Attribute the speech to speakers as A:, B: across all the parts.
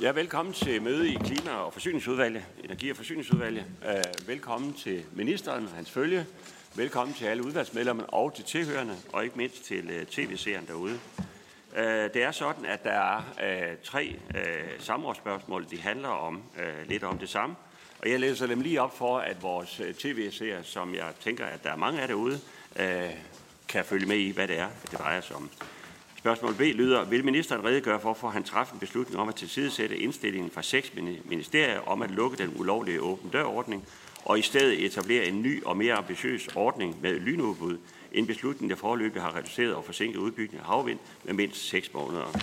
A: Ja, velkommen til møde i Klima- og Forsyningsudvalget, Energi- og Forsyningsudvalget. Øh, velkommen til ministeren og hans følge. Velkommen til alle udvalgsmedlemmer og til tilhørende, og ikke mindst til øh, tv-seeren derude. Øh, det er sådan, at der er tre samrådsspørgsmål. De handler om lidt om det samme. Og jeg læser dem lige op for, at vores tv-seere, som jeg tænker, at der er mange af derude, kan følge med i, hvad det er, det drejer sig om. Spørgsmål B lyder, vil ministeren redegøre for, hvorfor han træffede en beslutning om at tilsidesætte indstillingen fra seks ministerier om at lukke den ulovlige åben dørordning og i stedet etablere en ny og mere ambitiøs ordning med lynudbud, en beslutning, der forløbig har reduceret og forsinket udbygningen af havvind med mindst 6 måneder.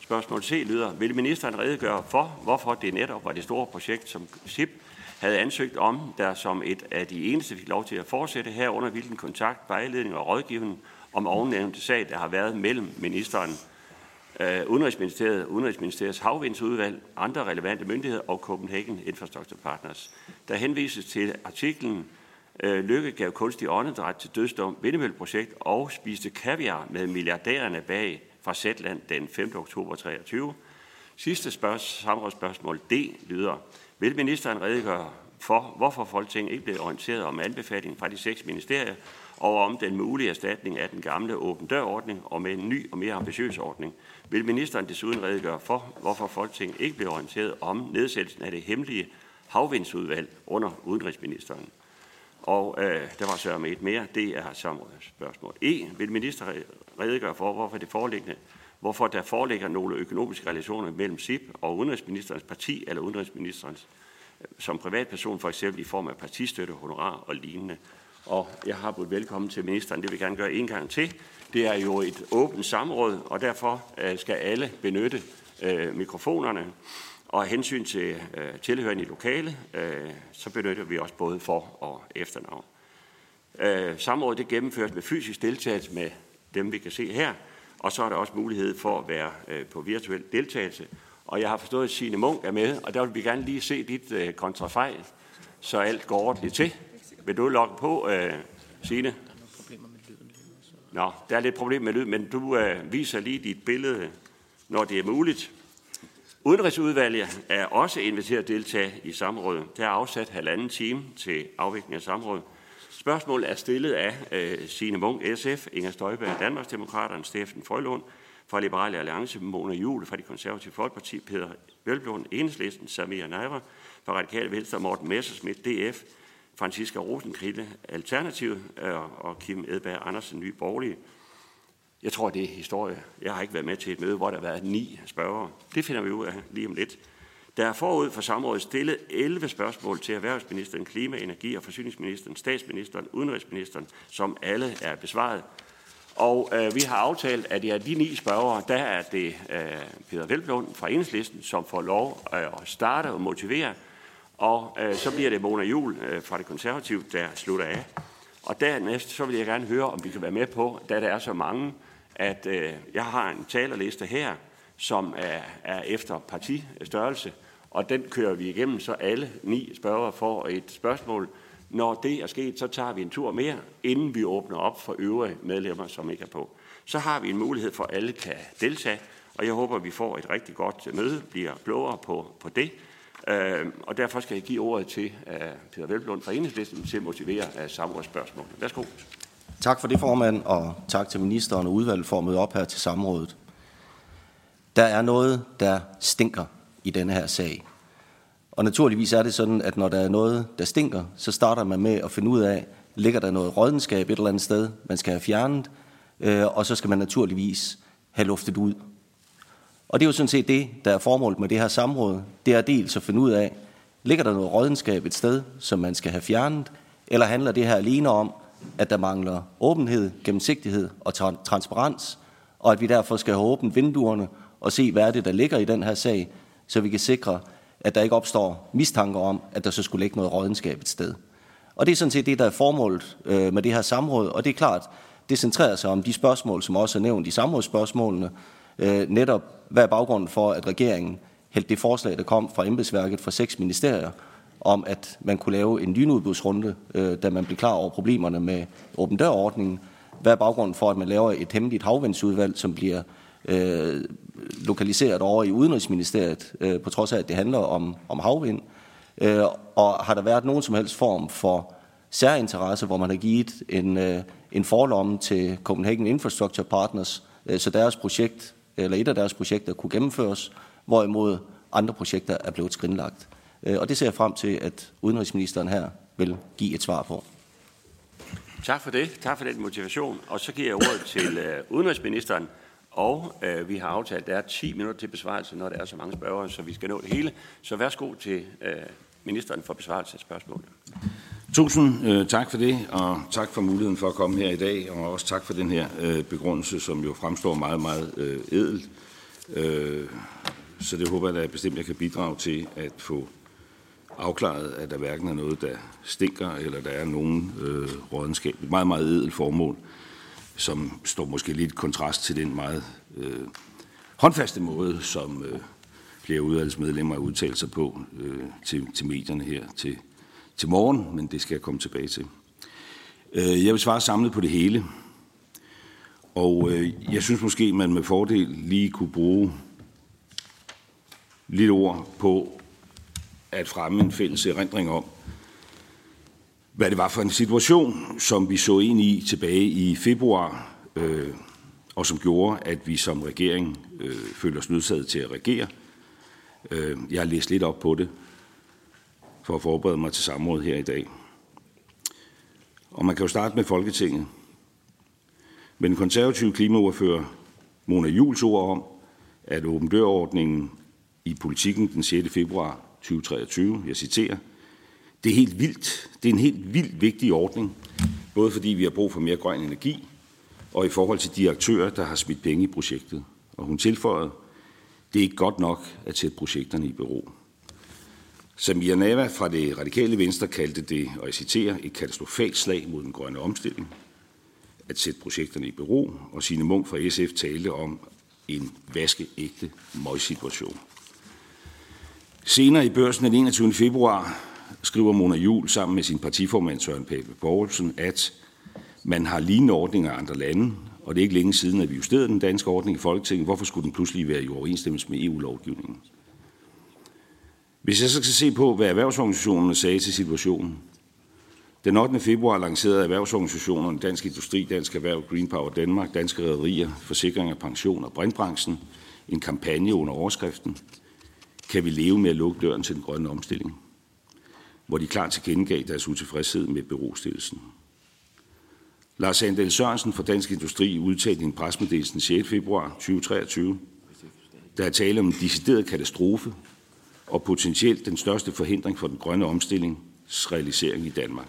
A: Spørgsmål C lyder, vil ministeren redegøre for, hvorfor det netop var det store projekt, som SIP havde ansøgt om, der som et af de eneste fik lov til at fortsætte herunder hvilken kontakt, vejledning og rådgivning om ovennævnte sag, der har været mellem ministeren, øh, Udenrigsministeriet, Udenrigsministeriets havvindsudvalg, andre relevante myndigheder og Copenhagen Infrastructure Partners. Der henvises til artiklen øh, Lykke gav kunstig åndedræt til dødsdom vindemølleprojekt og spiste kaviar med milliardærerne bag fra Zetland den 5. oktober 23. Sidste spørgsmål, samrådsspørgsmål D lyder, vil ministeren redegøre for, hvorfor Folketinget ikke blev orienteret om anbefalingen fra de seks ministerier og om den mulige erstatning af den gamle åben dørordning og med en ny og mere ambitiøs ordning. Vil ministeren desuden redegøre for, hvorfor Folketinget ikke blev orienteret om nedsættelsen af det hemmelige havvindsudvalg under udenrigsministeren? Og øh, der var sørme med et mere, det er samme spørgsmål. E. Vil ministeren redegøre for, hvorfor, det foreliggende hvorfor der foreligger nogle økonomiske relationer mellem SIP og udenrigsministerens parti eller udenrigsministerens øh, som privatperson, for eksempel i form af partistøtte, honorar og lignende. Og jeg har budt velkommen til ministeren. Det vil jeg gerne gøre en gang til. Det er jo et åbent samråd, og derfor øh, skal alle benytte øh, mikrofonerne. Og af hensyn til øh, tilhørende i lokale, øh, så benytter vi også både for- og efternavn. Øh, samrådet det gennemføres med fysisk deltagelse med dem, vi kan se her, og så er der også mulighed for at være øh, på virtuel deltagelse. Og jeg har forstået, at Signe Munk er med, og der vil vi gerne lige se dit øh, kontrafejl, så alt går ordentligt til. Vil du logge på, øh, Signe? Nå, der er lidt problem med lyd, men du øh, viser lige dit billede, når det er muligt. Udenrigsudvalget er også inviteret at deltage i samrådet. Der er afsat halvanden time til afvikling af samrådet. Spørgsmålet er stillet af øh, Signe Munk, SF, Inger Støjberg, Danmarksdemokraterne, Steffen Frølund fra Liberale Alliance, Mona Jule fra de konservative Folkeparti, Peter Velblom, Enhedslisten, Samir Naira fra Radikale Venstre, Morten Messersmith, DF, Franziska Rosenkrille, Alternativet, øh, og Kim Edberg Andersen, Ny Borgerlige. Jeg tror, det er historie. Jeg har ikke været med til et møde, hvor der har været ni spørgere. Det finder vi ud af lige om lidt. Der er forud for samrådet stillet 11 spørgsmål til erhvervsministeren, klima-, energi- og forsyningsministeren, statsministeren, udenrigsministeren, som alle er besvaret. Og øh, vi har aftalt, at af de ni spørgere, der er det øh, Peter Velblom fra Enhedslisten, som får lov øh, at starte og motivere og øh, så bliver det Mona Jul øh, fra det konservative, der slutter af. Og dernæst så vil jeg gerne høre, om vi kan være med på, da der er så mange, at øh, jeg har en talerliste her, som er, er efter partistørrelse, og den kører vi igennem, så alle ni spørger får et spørgsmål. Når det er sket, så tager vi en tur mere, inden vi åbner op for øvrige medlemmer, som ikke er på. Så har vi en mulighed for, at alle kan deltage, og jeg håber, at vi får et rigtig godt møde, bliver klogere på, på det. Øh, og derfor skal jeg give ordet til uh, Peter Velblom fra Enhedslisten til at motivere uh, samrådsspørgsmålet. Værsgo.
B: Tak for det, formand, og tak til ministeren og udvalget for at møde op her til samrådet. Der er noget, der stinker i denne her sag. Og naturligvis er det sådan, at når der er noget, der stinker, så starter man med at finde ud af, ligger der noget rådenskab et eller andet sted, man skal have fjernet, øh, og så skal man naturligvis have luftet ud. Og det er jo sådan set det, der er formålet med det her samråd. Det er dels at finde ud af, ligger der noget rådenskab et sted, som man skal have fjernet, eller handler det her alene om, at der mangler åbenhed, gennemsigtighed og tra- transparens, og at vi derfor skal have åbent vinduerne og se, hvad er det, der ligger i den her sag, så vi kan sikre, at der ikke opstår mistanker om, at der så skulle ligge noget rådenskab et sted. Og det er sådan set det, der er formålet øh, med det her samråd, og det er klart, det centrerer sig om de spørgsmål, som også er nævnt i samrådsspørgsmålene, øh, netop hvad er baggrunden for, at regeringen hældte det forslag, der kom fra embedsværket fra seks ministerier, om at man kunne lave en lynudbudsrunde, øh, da man blev klar over problemerne med åben dørordningen. Hvad er baggrunden for, at man laver et hemmeligt havvindsudvalg, som bliver øh, lokaliseret over i Udenrigsministeriet, øh, på trods af, at det handler om, om havvind. Øh, og har der været nogen som helst form for særinteresse, hvor man har givet en, øh, en forlomme til Copenhagen Infrastructure Partners, øh, så deres projekt, eller et af deres projekter, kunne gennemføres, hvorimod andre projekter er blevet skrinlagt. Øh, og det ser jeg frem til, at udenrigsministeren her vil give et svar på.
A: Tak for det. Tak for den motivation. Og så giver jeg ordet til øh, udenrigsministeren. Og øh, vi har aftalt, at der er 10 minutter til besvarelse, når der er så mange spørgere, så vi skal nå det hele. Så værsgo til øh, ministeren for besvarelse af spørgsmålet.
C: Tusind øh, tak for det, og tak for muligheden for at komme her i dag, og også tak for den her øh, begrundelse, som jo fremstår meget, meget øh, edelt. Øh, så det håber jeg da bestemt, jeg kan bidrage til at få afklaret, at der hverken er noget, der stinker, eller der er nogen øh, rådenskab. Et meget, meget edelt formål, som står måske lidt i kontrast til den meget øh, håndfaste måde, som øh, flere udvalgsmedlemmer har udtalt sig på øh, til, til medierne her til, til morgen, men det skal jeg komme tilbage til. Øh, jeg vil svare samlet på det hele. Og øh, jeg synes måske, man med fordel lige kunne bruge lidt ord på at fremme en fælles erindring om, hvad det var for en situation, som vi så ind i tilbage i februar, øh, og som gjorde, at vi som regering øh, følte os nødsaget til at regere. Øh, jeg har læst lidt op på det, for at forberede mig til samrådet her i dag. Og man kan jo starte med Folketinget. Men den konservative klimaordfører Mona Jules ord om, at åben dørordningen i politikken den 6. februar 2023, jeg citerer, det er helt vildt. Det er en helt vildt vigtig ordning, både fordi vi har brug for mere grøn energi, og i forhold til de aktører, der har smidt penge i projektet. Og hun tilføjede, det er ikke godt nok at sætte projekterne i bero. Samir Nava fra det radikale venstre kaldte det, og jeg citerer, et katastrofalt slag mod den grønne omstilling, at sætte projekterne i bero, og sine Munk fra SF talte om en vaskeægte møgsituation. Senere i børsen den 21. februar skriver Mona Jul sammen med sin partiformand Søren Pape Poulsen, at man har lignende ordninger af andre lande, og det er ikke længe siden, at vi justerede den danske ordning i Folketinget. Hvorfor skulle den pludselig være i overensstemmelse med EU-lovgivningen? Hvis jeg så skal se på, hvad erhvervsorganisationerne sagde til situationen. Den 8. februar lancerede erhvervsorganisationerne Dansk Industri, Dansk Erhverv, Green Power Danmark, Danske Rederier, Forsikring og Pension og Brintbranchen en kampagne under overskriften Kan vi leve med at lukke døren til den grønne omstilling? Hvor de klart tilkendegav deres utilfredshed med berostillelsen. Lars Andel Sørensen fra Dansk Industri udtalte i en presmeddelelse den 6. februar 2023, der er tale om en decideret katastrofe og potentielt den største forhindring for den grønne omstillings realisering i Danmark.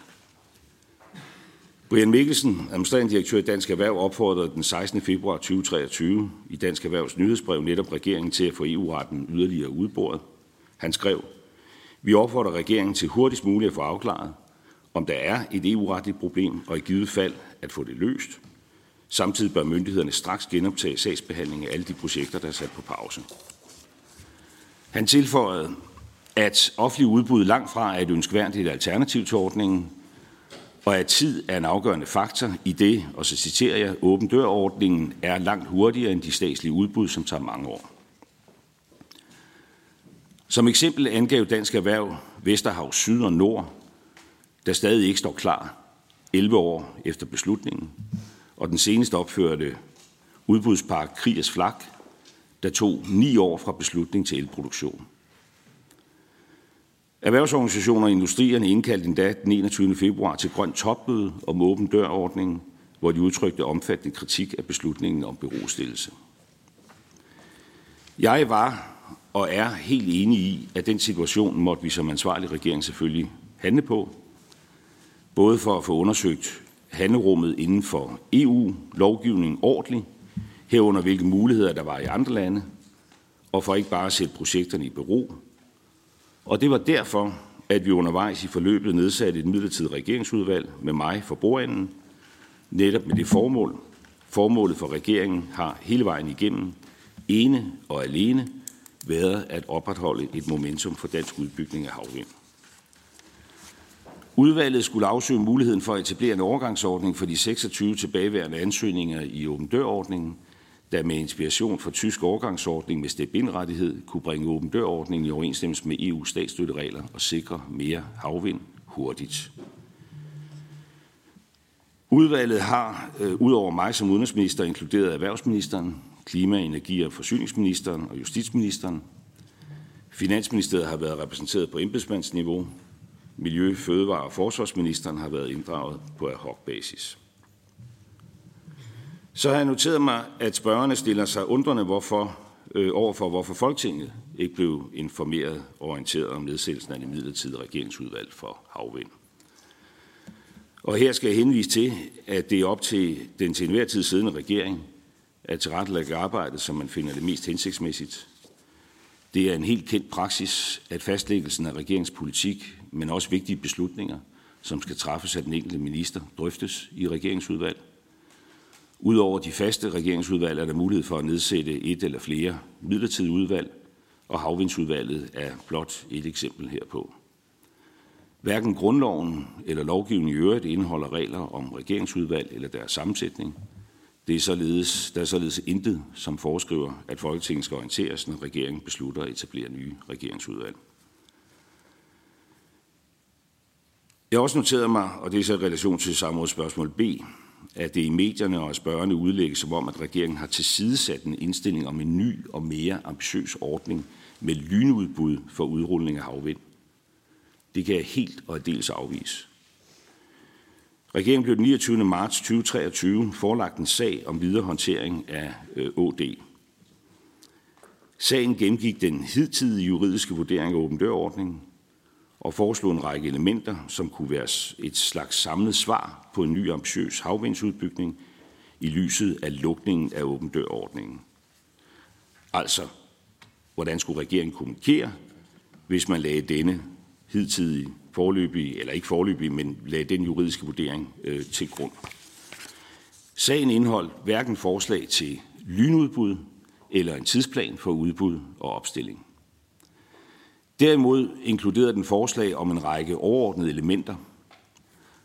C: Brian Mikkelsen, administrerende direktør i Dansk Erhverv, opfordrede den 16. februar 2023 i Dansk Erhvervs nyhedsbrev netop regeringen til at få EU-retten yderligere udbordet. Han skrev, vi opfordrer regeringen til hurtigst muligt at få afklaret, om der er et EU-retligt problem, og i givet fald at få det løst. Samtidig bør myndighederne straks genoptage sagsbehandling af alle de projekter, der er sat på pause. Han tilføjede, at offentlig udbud langt fra er et ønskværdigt alternativ til ordningen, og at tid er en afgørende faktor i det, og så citerer jeg, åben dørordningen er langt hurtigere end de statslige udbud, som tager mange år. Som eksempel angav Dansk Erhverv Vesterhav Syd og Nord, der stadig ikke står klar 11 år efter beslutningen, og den seneste opførte udbudspark Kriers Flak der tog ni år fra beslutning til elproduktion. Erhvervsorganisationer og industrierne indkaldte endda den 21. februar til grønt topmøde om åben dørordningen, hvor de udtrykte omfattende kritik af beslutningen om berostillelse. Jeg var og er helt enig i, at den situation måtte vi som ansvarlig regering selvfølgelig handle på, både for at få undersøgt handlerummet inden for EU-lovgivning ordentligt, herunder hvilke muligheder der var i andre lande, og for ikke bare at sætte projekterne i bero. Og det var derfor, at vi undervejs i forløbet nedsatte et midlertidigt regeringsudvalg med mig for bordenden, netop med det formål. Formålet for regeringen har hele vejen igennem, ene og alene, været at opretholde et momentum for dansk udbygning af havvind. Udvalget skulle afsøge muligheden for at etablere en overgangsordning for de 26 tilbageværende ansøgninger i åben dørordningen, der med inspiration fra tysk overgangsordning med step-in-rettighed kunne bringe åben dørordningen i overensstemmelse med EU's statsstøtteregler og sikre mere havvind hurtigt. Udvalget har øh, udover mig som udenrigsminister inkluderet erhvervsministeren, klima-, energi- og forsyningsministeren og justitsministeren. Finansministeriet har været repræsenteret på embedsmandsniveau. Miljø-, Fødevare- og Forsvarsministeren har været inddraget på ad hoc basis. Så har jeg noteret mig, at spørgerne stiller sig undrende hvorfor, øh, overfor, hvorfor Folketinget ikke blev informeret og orienteret om nedsættelsen af det midlertidige regeringsudvalg for havvind. Og her skal jeg henvise til, at det er op til den til enhver tid siddende regering at tilrettelægge arbejdet, som man finder det mest hensigtsmæssigt. Det er en helt kendt praksis, at fastlæggelsen af regeringspolitik, men også vigtige beslutninger, som skal træffes af den enkelte minister, drøftes i regeringsudvalg. Udover de faste regeringsudvalg er der mulighed for at nedsætte et eller flere midlertidige udvalg, og havvindsudvalget er blot et eksempel herpå. Hverken grundloven eller lovgivningen i øvrigt indeholder regler om regeringsudvalg eller deres sammensætning. Det er således, der er således intet, som foreskriver, at Folketinget skal orienteres, når regeringen beslutter at etablere nye regeringsudvalg. Jeg har også noteret mig, og det er så i relation til samrådsspørgsmål B, at det i medierne og spørgerne udlægges som om, at regeringen har tilsidesat en indstilling om en ny og mere ambitiøs ordning med lynudbud for udrulning af havvind. Det kan jeg helt og dels afvise. Regeringen blev den 29. marts 2023 forelagt en sag om videre håndtering af øh, OD. Sagen gennemgik den hidtidige juridiske vurdering af åben dørordningen og foreslog en række elementer, som kunne være et slags samlet svar på en ny ambitiøs havvindsudbygning i lyset af lukningen af åben dørordningen. Altså, hvordan skulle regeringen kommunikere, hvis man lagde denne hidtidige forløbige, eller ikke forløbige, men lagde den juridiske vurdering øh, til grund. Sagen indeholdt hverken forslag til lynudbud eller en tidsplan for udbud og opstilling. Derimod inkluderede den forslag om en række overordnede elementer.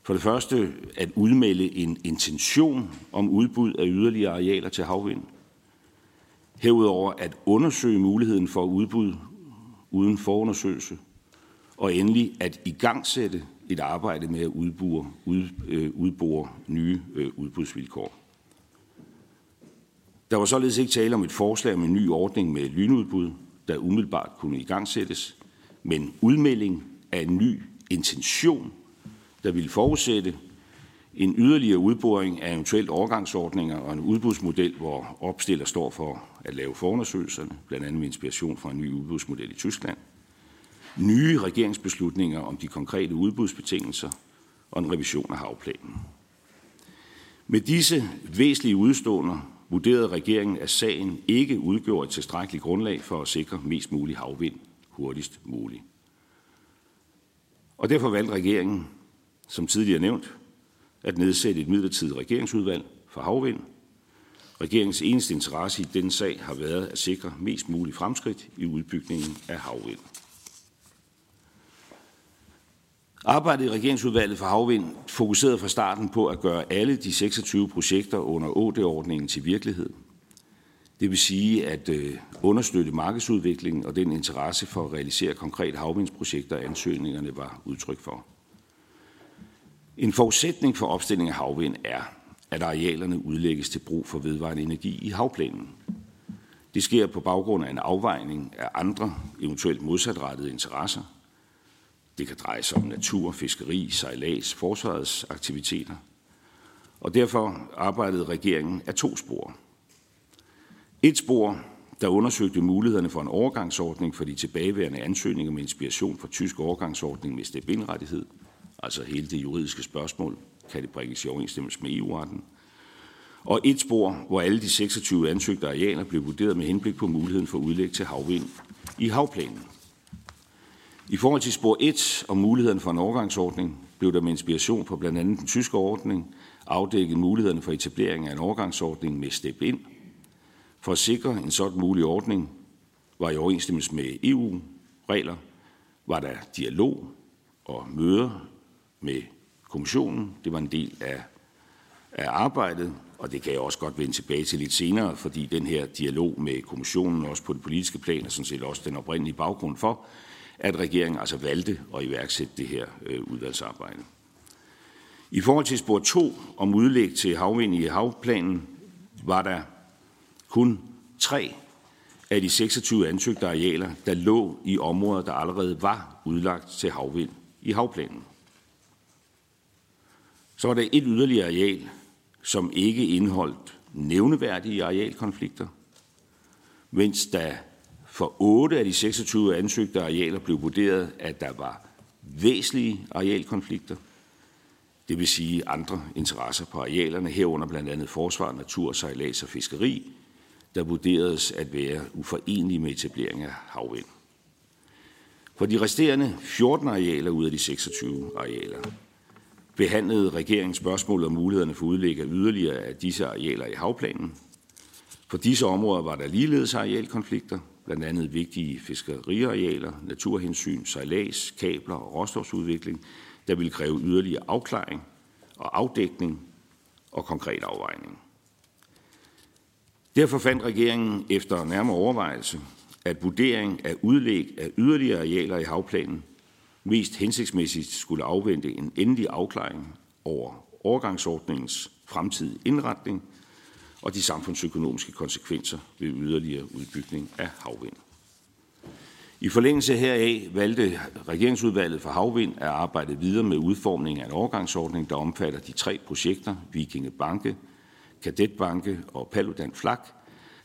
C: For det første at udmelde en intention om udbud af yderligere arealer til havvind. Herudover at undersøge muligheden for udbud uden forundersøgelse – og endelig at igangsætte et arbejde med at udbore, ud, øh, udbore nye øh, udbudsvilkår. Der var således ikke tale om et forslag om en ny ordning med lynudbud, der umiddelbart kunne igangsættes, men udmelding af en ny intention, der ville forudsætte en yderligere udboring af eventuelt overgangsordninger og en udbudsmodel, hvor opstiller står for at lave forundersøgelserne, blandt andet med inspiration fra en ny udbudsmodel i Tyskland – nye regeringsbeslutninger om de konkrete udbudsbetingelser og en revision af havplanen. Med disse væsentlige udstående vurderede regeringen, at sagen ikke udgjorde et tilstrækkeligt grundlag for at sikre mest mulig havvind hurtigst muligt. Og derfor valgte regeringen, som tidligere nævnt, at nedsætte et midlertidigt regeringsudvalg for havvind. Regeringens eneste interesse i denne sag har været at sikre mest mulig fremskridt i udbygningen af havvind. Arbejdet i regeringsudvalget for havvind fokuserede fra starten på at gøre alle de 26 projekter under 8 ordningen til virkelighed. Det vil sige at øh, understøtte markedsudviklingen og den interesse for at realisere konkrete havvindsprojekter, ansøgningerne var udtryk for. En forudsætning for opstilling af havvind er, at arealerne udlægges til brug for vedvarende energi i havplanen. Det sker på baggrund af en afvejning af andre, eventuelt modsatrettede interesser – det kan dreje sig om natur, fiskeri, sejlads, forsvarets aktiviteter. Og derfor arbejdede regeringen af to spor. Et spor, der undersøgte mulighederne for en overgangsordning for de tilbageværende ansøgninger med inspiration fra tysk overgangsordning med step-in-rettighed, altså hele det juridiske spørgsmål, kan det bringes i overensstemmelse med EU-retten. Og et spor, hvor alle de 26 ansøgte arealer blev vurderet med henblik på muligheden for udlæg til havvind i havplanen. I forhold til spor 1 og muligheden for en overgangsordning blev der med inspiration fra blandt andet den tyske ordning afdækket mulighederne for etablering af en overgangsordning med step ind. For at sikre en sådan mulig ordning var i overensstemmelse med EU-regler, var der dialog og møder med kommissionen. Det var en del af, af arbejdet, og det kan jeg også godt vende tilbage til lidt senere, fordi den her dialog med kommissionen, også på det politiske plan, er sådan set også den oprindelige baggrund for, at regeringen altså valgte at iværksætte det her øh, udvalgsarbejde. I forhold til spor 2 om udlæg til havvind i havplanen, var der kun tre af de 26 ansøgte arealer, der lå i områder, der allerede var udlagt til havvind i havplanen. Så var der et yderligere areal, som ikke indeholdt nævneværdige arealkonflikter, mens der for otte af de 26 ansøgte arealer blev vurderet, at der var væsentlige arealkonflikter, det vil sige andre interesser på arealerne, herunder blandt andet forsvar, natur, sejlads og fiskeri, der vurderedes at være uforenelige med etablering af havvind. For de resterende 14 arealer ud af de 26 arealer behandlede regeringen spørgsmålet om mulighederne for udlæg af yderligere af disse arealer i havplanen. For disse områder var der ligeledes arealkonflikter, blandt andet vigtige fiskeriarealer, naturhensyn, sejlads, kabler og råstofsudvikling, der ville kræve yderligere afklaring og afdækning og konkret afvejning. Derfor fandt regeringen efter nærmere overvejelse, at vurdering af udlæg af yderligere arealer i havplanen mest hensigtsmæssigt skulle afvente en endelig afklaring over overgangsordningens fremtidige indretning og de samfundsøkonomiske konsekvenser ved yderligere udbygning af havvind. I forlængelse heraf valgte regeringsudvalget for havvind at arbejde videre med udformningen af en overgangsordning, der omfatter de tre projekter, Vikinge Banke, Kadetbanke og Paludan Flak,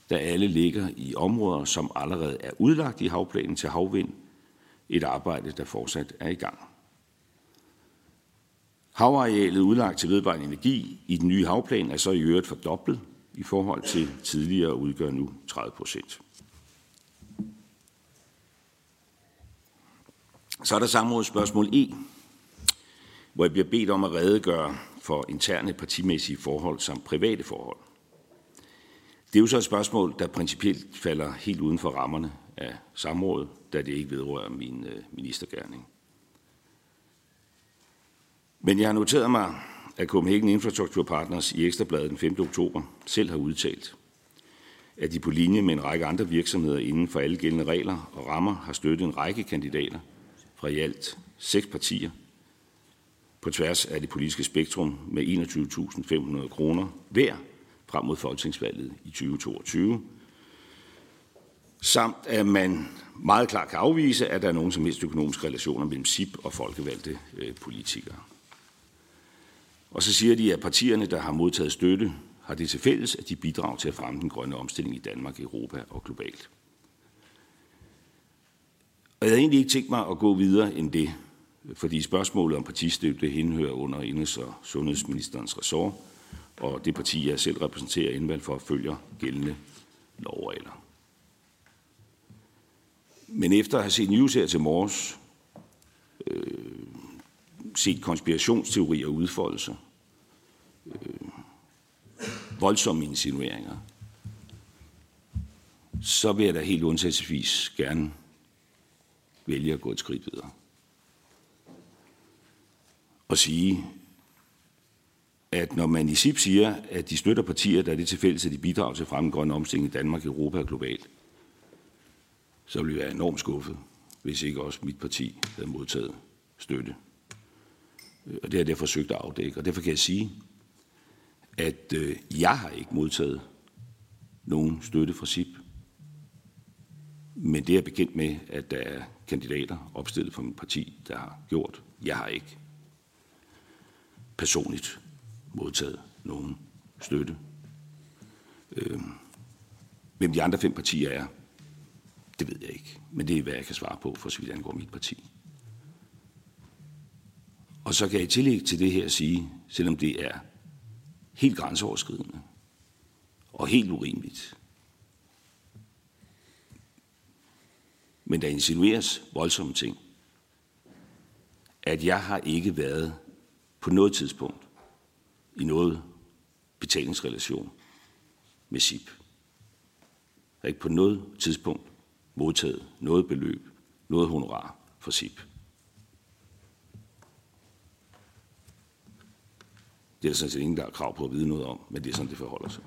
C: der alle ligger i områder, som allerede er udlagt i havplanen til havvind, et arbejde, der fortsat er i gang. Havarealet udlagt til vedvarende energi i den nye havplan er så i øvrigt fordoblet i forhold til tidligere og udgør nu 30 procent. Så er der samrådsspørgsmål E, hvor jeg bliver bedt om at redegøre for interne partimæssige forhold samt private forhold. Det er jo så et spørgsmål, der principielt falder helt uden for rammerne af samrådet, da det ikke vedrører min øh, ministergærning. Men jeg har noteret mig, at Copenhagen Infrastructure Partners i Ekstrabladet den 5. oktober selv har udtalt, at de på linje med en række andre virksomheder inden for alle gældende regler og rammer har støttet en række kandidater fra i alt seks partier på tværs af det politiske spektrum med 21.500 kroner hver frem mod folketingsvalget i 2022, samt at man meget klart kan afvise, at der er nogen som helst økonomiske relationer mellem SIP og folkevalgte øh, politikere. Og så siger de, at partierne, der har modtaget støtte, har det til fælles, at de bidrager til at fremme den grønne omstilling i Danmark, Europa og globalt. Og jeg havde egentlig ikke tænkt mig at gå videre end det, fordi spørgsmålet om partistøtte henhører under Indes- og Sundhedsministerens ressort, og det parti, jeg selv repræsenterer indvalg for, følger gældende lovregler. Men efter at have set news her til morges, øh, set konspirationsteorier udfolde sig, øh, voldsomme insinueringer, så vil jeg da helt undtagelsesvis gerne vælge at gå et skridt videre. Og sige, at når man i SIP siger, at de støtter partier, der er det til fælles, at de bidrager til fremme grøn omstilling i Danmark, Europa og globalt, så ville jeg være enormt skuffet, hvis ikke også mit parti havde modtaget støtte. Øh, og det har jeg forsøgt at afdække. Og derfor kan jeg sige, at øh, jeg har ikke modtaget nogen støtte fra SIP. Men det er bekendt med, at der er kandidater opstillet fra mit parti, der har gjort. Jeg har ikke personligt modtaget nogen støtte. Øh, hvem de andre fem partier er, det ved jeg ikke. Men det er, hvad jeg kan svare på, for så vidt angår mit parti. Og så kan jeg i tillæg til det her sige, selvom det er helt grænseoverskridende og helt urimeligt, men der insinueres voldsomme ting, at jeg har ikke været på noget tidspunkt i noget betalingsrelation med SIP. Jeg har ikke på noget tidspunkt modtaget noget beløb, noget honorar for SIP. Det er der sådan set ingen, der har krav på at vide noget om, men det er sådan, det forholder sig.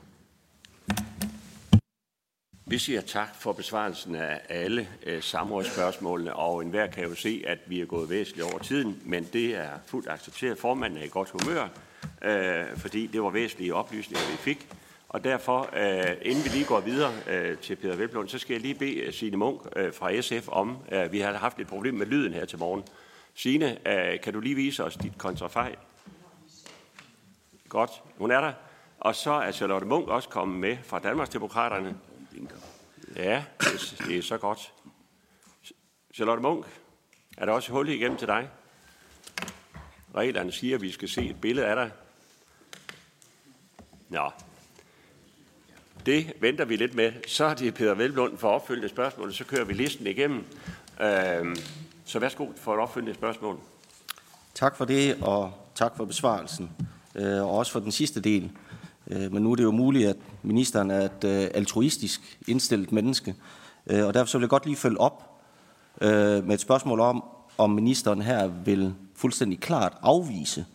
A: Vi siger tak for besvarelsen af alle øh, samrådsspørgsmålene, og enhver kan jo se, at vi er gået væsentligt over tiden, men det er fuldt accepteret. Formanden er i godt humør, øh, fordi det var væsentlige oplysninger, vi fik. Og derfor, øh, inden vi lige går videre øh, til Peter Velblom, så skal jeg lige bede øh, Signe Munk øh, fra SF om, øh, vi har haft et problem med lyden her til morgen. Signe, øh, kan du lige vise os dit kontrafej? Godt, hun er der. Og så er Charlotte Munk også kommet med fra Danmarksdemokraterne. Ja, det, det er så godt. Charlotte Munk, er der også hul igennem til dig? Reglerne siger, at vi skal se et billede af dig. Nå, det venter vi lidt med. Så er det Peter Velblund for opfølgende spørgsmål, så kører vi listen igennem. Øh, så værsgo for et opfølgende spørgsmål.
B: Tak for det, og tak for besvarelsen. Øh, og også for den sidste del. Øh, men nu er det jo muligt, at ministeren er et øh, altruistisk indstillet menneske. Øh, og derfor så vil jeg godt lige følge op med et spørgsmål om, om ministeren her vil fuldstændig klart afvise,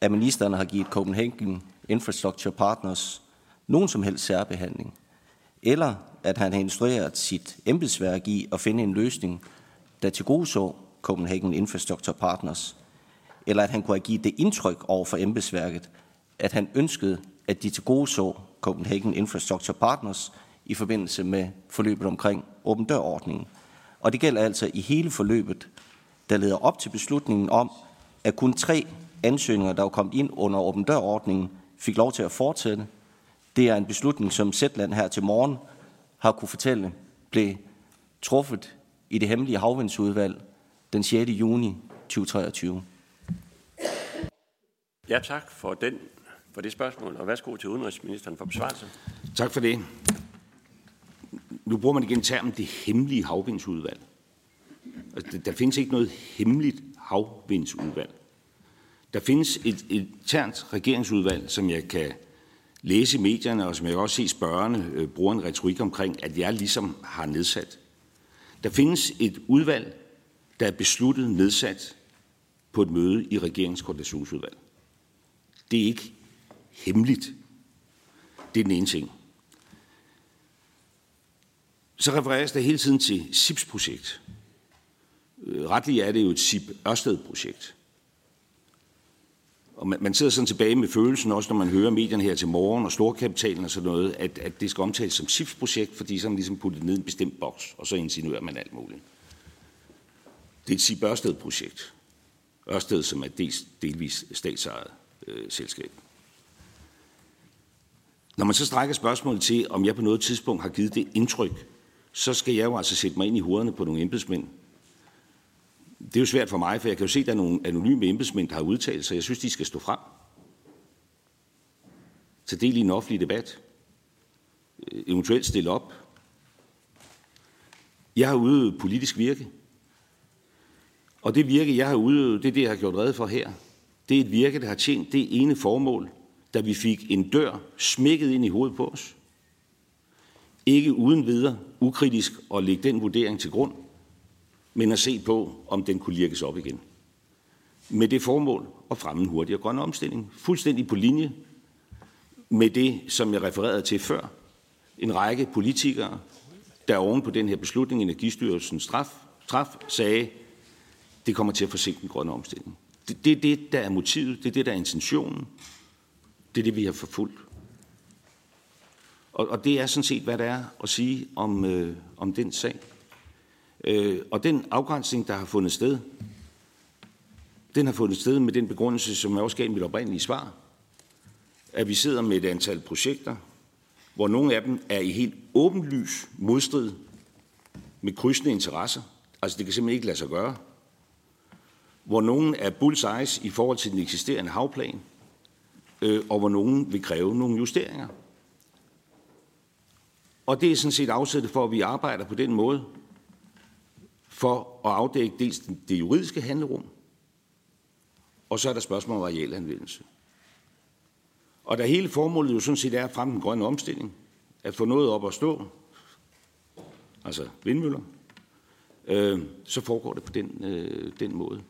B: at ministeren har givet Copenhagen Infrastructure Partners nogen som helst særbehandling, eller at han har instrueret sit embedsværk i at finde en løsning, der til gode så Copenhagen Infrastructure Partners, eller at han kunne have givet det indtryk over for embedsværket, at han ønskede, at de til gode så Copenhagen Infrastructure Partners i forbindelse med forløbet omkring åben dørordningen. Og det gælder altså i hele forløbet, der leder op til beslutningen om, at kun tre ansøgninger, der var kommet ind under åben dørordningen, fik lov til at fortsætte, det er en beslutning, som Sætland her til morgen har kunne fortælle, blev truffet i det hemmelige havvindsudvalg den 6. juni 2023.
A: Ja, tak for, den, for det spørgsmål, og værsgo til udenrigsministeren for besvarelse.
C: Tak for det. Nu bruger man igen termen det hemmelige havvindsudvalg. Altså, der findes ikke noget hemmeligt havvindsudvalg. Der findes et internt regeringsudvalg, som jeg kan læse i medierne, og som jeg også se spørgerne øh, bruger en retorik omkring, at jeg ligesom har nedsat. Der findes et udvalg, der er besluttet nedsat på et møde i regeringskoordinationsudvalg. Det er ikke hemmeligt. Det er den ene ting. Så refereres der hele tiden til SIPS-projekt. Øh, retligt er det jo et SIP Ørsted-projekt. Og man, man sidder sådan tilbage med følelsen, også når man hører medierne her til morgen, og storkapitalen og sådan noget, at, at det skal omtales som SIPs projekt, fordi så er man ligesom puttet ned i en bestemt boks, og så insinuerer man alt muligt. Det er et SIP Ørsted-projekt. Ørsted, som er dels, delvis statsejet øh, selskab. Når man så strækker spørgsmålet til, om jeg på noget tidspunkt har givet det indtryk, så skal jeg jo altså sætte mig ind i hovederne på nogle embedsmænd, det er jo svært for mig, for jeg kan jo se, at der er nogle anonyme embedsmænd, der har udtalt sig. Jeg synes, de skal stå frem. Tag del i en offentlig debat. Eventuelt stille op. Jeg har udøvet politisk virke. Og det virke, jeg har udøvet, det er det, jeg har gjort red for her. Det er et virke, der har tjent det ene formål, da vi fik en dør smækket ind i hovedet på os. Ikke uden videre, ukritisk at lægge den vurdering til grund – men at se på, om den kunne lirkes op igen. Med det formål at fremme en hurtigere grøn omstilling. Fuldstændig på linje med det, som jeg refererede til før. En række politikere, der oven på den her beslutning, Energistyrelsens straf, straf sagde, det kommer til at forsinke den grønne omstilling. Det, det er det, der er motivet, det er det, der er intentionen. Det er det, vi har forfulgt. Og, og det er sådan set, hvad der er at sige om, øh, om den sag. Øh, og den afgrænsning, der har fundet sted, den har fundet sted med den begrundelse, som jeg også gav mit oprindelige svar, at vi sidder med et antal projekter, hvor nogle af dem er i helt åbenlys modstrid med krydsende interesser. Altså det kan simpelthen ikke lade sig gøre. Hvor nogle er bullseyes i forhold til den eksisterende havplan, øh, og hvor nogen vil kræve nogle justeringer. Og det er sådan set afsættet for, at vi arbejder på den måde, for at afdække dels det juridiske handlerum, og så er der spørgsmål om arealanvendelse. Og da hele formålet jo sådan set er at fremme den grønne omstilling, at få noget op at stå, altså vindmøller, øh, så foregår det på den, øh, den måde.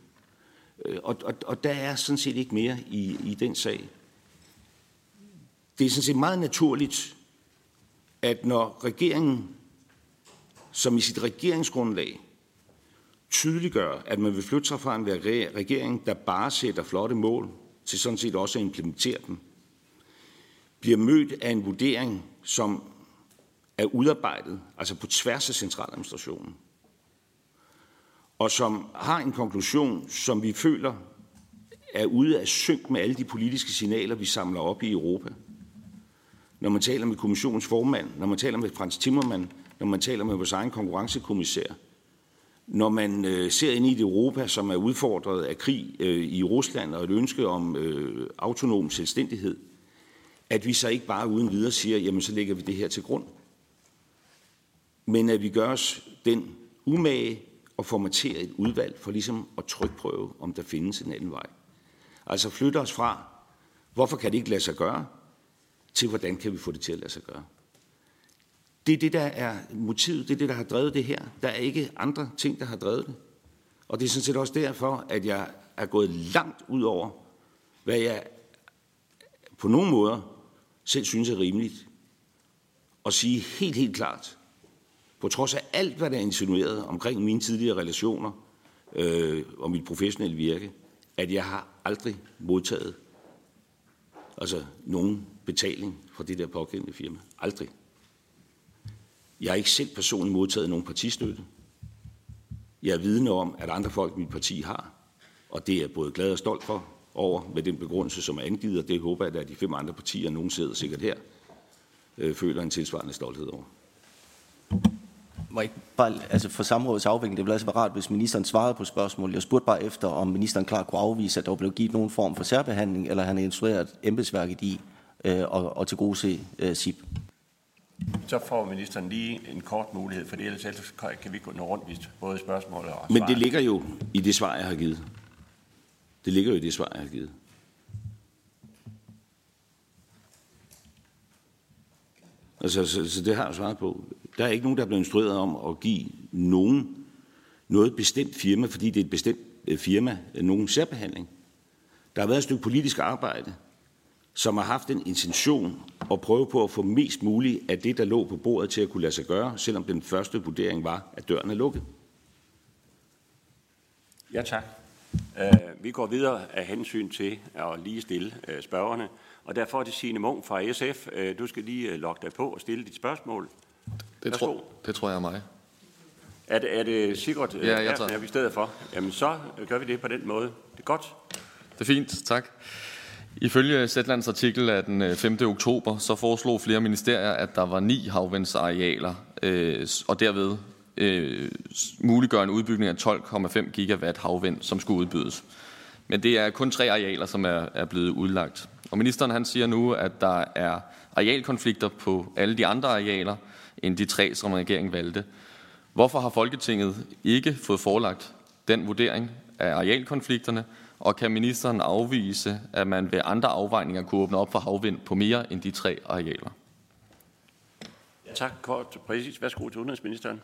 C: Øh, og, og, og der er sådan set ikke mere i, i den sag. Det er sådan set meget naturligt, at når regeringen, som i sit regeringsgrundlag, tydeliggør, at man vil flytte sig fra en regering, der bare sætter flotte mål, til sådan set også at implementere dem, bliver mødt af en vurdering, som er udarbejdet, altså på tværs af centraladministrationen, og som har en konklusion, som vi føler er ude af synk med alle de politiske signaler, vi samler op i Europa. Når man taler med kommissionens formand, når man taler med Frans Timmermann, når man taler med vores egen konkurrencekommissær, når man øh, ser ind i et Europa, som er udfordret af krig øh, i Rusland og et ønske om øh, autonom selvstændighed, at vi så ikke bare uden videre siger, jamen så lægger vi det her til grund. Men at vi gør os den umage og formatere et udvalg for ligesom at trykprøve, om der findes en anden vej. Altså flytte os fra, hvorfor kan det ikke lade sig gøre, til hvordan kan vi få det til at lade sig gøre. Det er det, der er motivet, det er det, der har drevet det her. Der er ikke andre ting, der har drevet det. Og det er sådan set også derfor, at jeg er gået langt ud over, hvad jeg på nogle måder selv synes er rimeligt. At sige helt, helt klart, på trods af alt, hvad der er insinueret omkring mine tidligere relationer øh, og mit professionelle virke, at jeg har aldrig modtaget altså nogen betaling fra det der pågældende firma. Aldrig. Jeg har ikke selv personligt modtaget nogen partistøtte. Jeg er vidne om, at andre folk i mit parti har, og det er jeg både glad og stolt for over med den begrundelse, som er angivet, og det håber jeg, at de fem andre partier, nogen sidder sikkert her, øh, føler en tilsvarende stolthed over.
B: Må ikke bare, altså for samrådets afvikling, det ville altså være rart, hvis ministeren svarede på spørgsmålet. Jeg spurgte bare efter, om ministeren klart kunne afvise, at der blev givet nogen form for særbehandling, eller han har instrueret embedsværket i øh, og, og til gode se øh, SIP.
A: Så får ministeren lige en kort mulighed, for ellers kan vi gå rundt i både spørgsmål og svar.
C: Men det ligger jo i det svar, jeg har givet. Det ligger jo i det svar, jeg har givet. Altså, så, så det har jeg svaret på. Der er ikke nogen, der er blevet instrueret om at give nogen noget bestemt firma, fordi det er et bestemt øh, firma, nogen særbehandling. Der har været et stykke politisk arbejde, som har haft en intention at prøve på at få mest muligt af det, der lå på bordet til at kunne lade sig gøre, selvom den første vurdering var, at døren er lukket.
A: Ja, tak. Uh, vi går videre af hensyn til at lige stille uh, spørgerne. Og derfor er det Signe Munk fra SF. Uh, du skal lige uh, logge dig på og stille dit spørgsmål.
D: Det, tror, det tror jeg er mig.
A: Er det, er det Sigurd,
D: ja, jeg
A: tager. er vi i stedet for? Jamen, så gør vi det på den måde. Det er godt.
D: Det er fint, tak. Ifølge Zetlands artikel af den øh, 5. oktober, så foreslog flere ministerier, at der var ni havvindsarealer, øh, og derved øh, muliggør en udbygning af 12,5 gigawatt havvind, som skulle udbydes. Men det er kun tre arealer, som er, er blevet udlagt. Og ministeren han siger nu, at der er arealkonflikter på alle de andre arealer, end de tre, som regeringen valgte. Hvorfor har Folketinget ikke fået forelagt den vurdering af arealkonflikterne, og kan ministeren afvise, at man ved andre afvejninger kunne åbne op for havvind på mere end de tre arealer?
A: Ja, tak. Kort præcis. Værsgo til udenrigsministeren.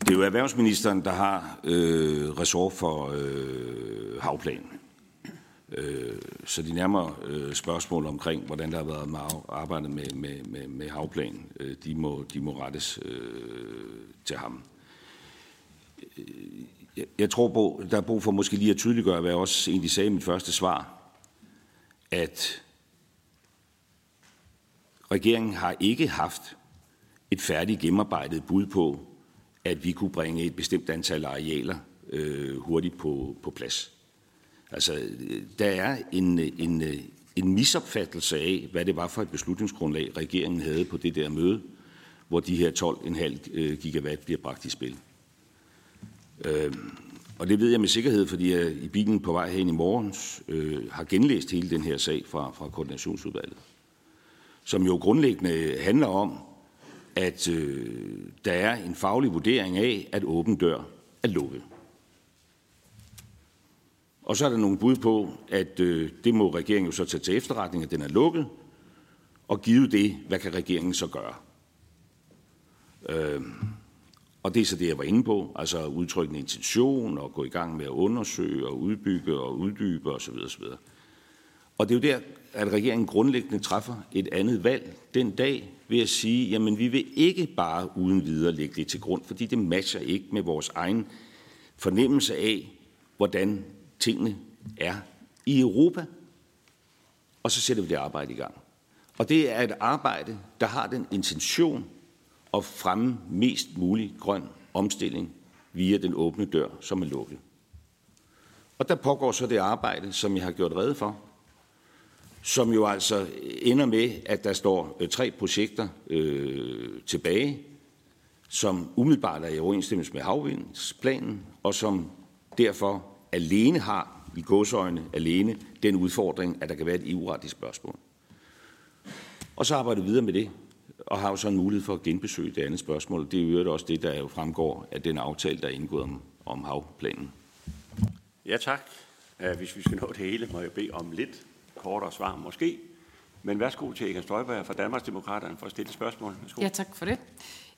C: Det er jo erhvervsministeren, der har øh, ressort for øh, havplanen. Øh, så de nærmere øh, spørgsmål omkring, hvordan der har været med arbejdet med, med, med, med havplanen, øh, de, må, de må rettes øh, til ham. Jeg, tror på, der er brug for måske lige at tydeliggøre, hvad jeg også egentlig sagde i mit første svar, at regeringen har ikke haft et færdigt gennemarbejdet bud på, at vi kunne bringe et bestemt antal arealer øh, hurtigt på, på plads. Altså, der er en, en, en misopfattelse af, hvad det var for et beslutningsgrundlag, regeringen havde på det der møde, hvor de her 12,5 øh, gigawatt bliver bragt i spil. Øh, og det ved jeg med sikkerhed, fordi jeg i bilen på vej hen i morgen øh, har genlæst hele den her sag fra, fra koordinationsudvalget, som jo grundlæggende handler om, at øh, der er en faglig vurdering af, at åben dør er lukket. Og så er der nogle bud på, at øh, det må regeringen jo så tage til efterretning, at den er lukket, og givet det, hvad kan regeringen så gøre? Øh, og det er så det, jeg var inde på, altså udtrykke en intention og gå i gang med at undersøge og udbygge og uddybe osv. osv. Og det er jo der, at regeringen grundlæggende træffer et andet valg den dag ved at sige, jamen vi vil ikke bare uden videre lægge det til grund, fordi det matcher ikke med vores egen fornemmelse af, hvordan tingene er i Europa. Og så sætter vi det arbejde i gang. Og det er et arbejde, der har den intention at fremme mest mulig grøn omstilling via den åbne dør, som er lukket. Og der pågår så det arbejde, som jeg har gjort rede for, som jo altså ender med, at der står øh, tre projekter øh, tilbage, som umiddelbart er i overensstemmelse med havvindsplanen, og som derfor alene har, i godsøjne alene, den udfordring, at der kan være et EU-retligt spørgsmål. Og så arbejder vi videre med det, og har jo så en mulighed for at genbesøge det andet spørgsmål. Det er jo også det, der jo fremgår af den aftale, der er indgået om, om havplanen.
A: Ja, tak. Hvis vi skal nå det hele, må jeg bede om lidt kortere svar måske. Men værsgo til Inger Støjberg fra Danmarksdemokraterne for at stille spørgsmål. Værsgo.
E: Ja, tak for det.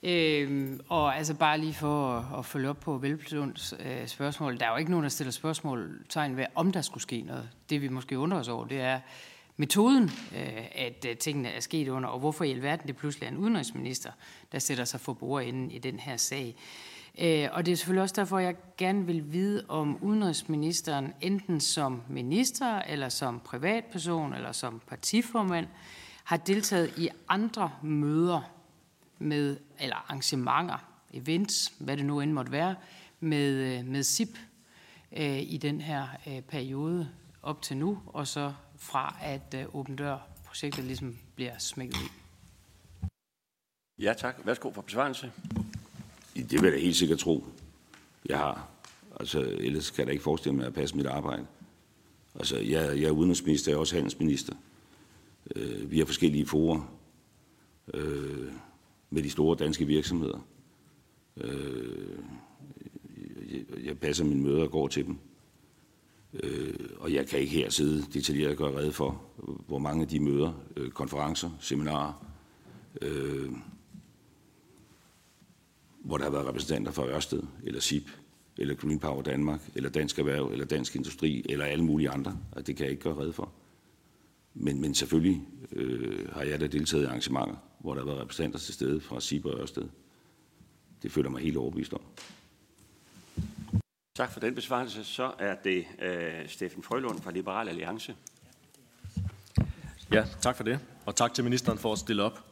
E: Øhm, og altså bare lige for at, at følge op på Velplunds øh, spørgsmål. Der er jo ikke nogen, der stiller spørgsmålstegn ved, om der skulle ske noget. Det vi måske undrer os over, det er metoden, øh, at øh, tingene er sket under, og hvorfor i alverden det pludselig er en udenrigsminister, der sætter sig for bordenden i den her sag. Øh, og det er selvfølgelig også derfor, jeg gerne vil vide, om udenrigsministeren enten som minister, eller som privatperson, eller som partiformand, har deltaget i andre møder med, eller arrangementer, events, hvad det nu end måtte være, med, med SIP i den her periode op til nu, og så fra at øh, Åben Dør-projektet ligesom bliver smækket i.
A: Ja tak. Værsgo for besvarelse.
C: Det vil jeg da helt sikkert tro, jeg har. Altså, ellers kan jeg da ikke forestille mig at passe mit arbejde. Altså, jeg, jeg er udenrigsminister, jeg er også handelsminister. Øh, vi har forskellige forer øh, med de store danske virksomheder. Øh, jeg, jeg passer mine møder og går til dem. Øh, og jeg kan ikke her sidde detaljeret og gøre redde for, hvor mange af de møder, øh, konferencer, seminarer, øh, hvor der har været repræsentanter fra Ørsted, eller SIP, eller Green Power Danmark, eller Dansk Erhverv, eller Dansk Industri, eller alle mulige andre. Og det kan jeg ikke gøre redde for. Men, men selvfølgelig øh, har jeg da deltaget i arrangementer, hvor der har været repræsentanter til stede fra SIP og Ørsted. Det føler mig helt overbevist om.
A: Tak for den besvarelse. Så er det øh, Steffen Frølund fra Liberal Alliance.
F: Ja, tak for det. Og tak til ministeren for at stille op.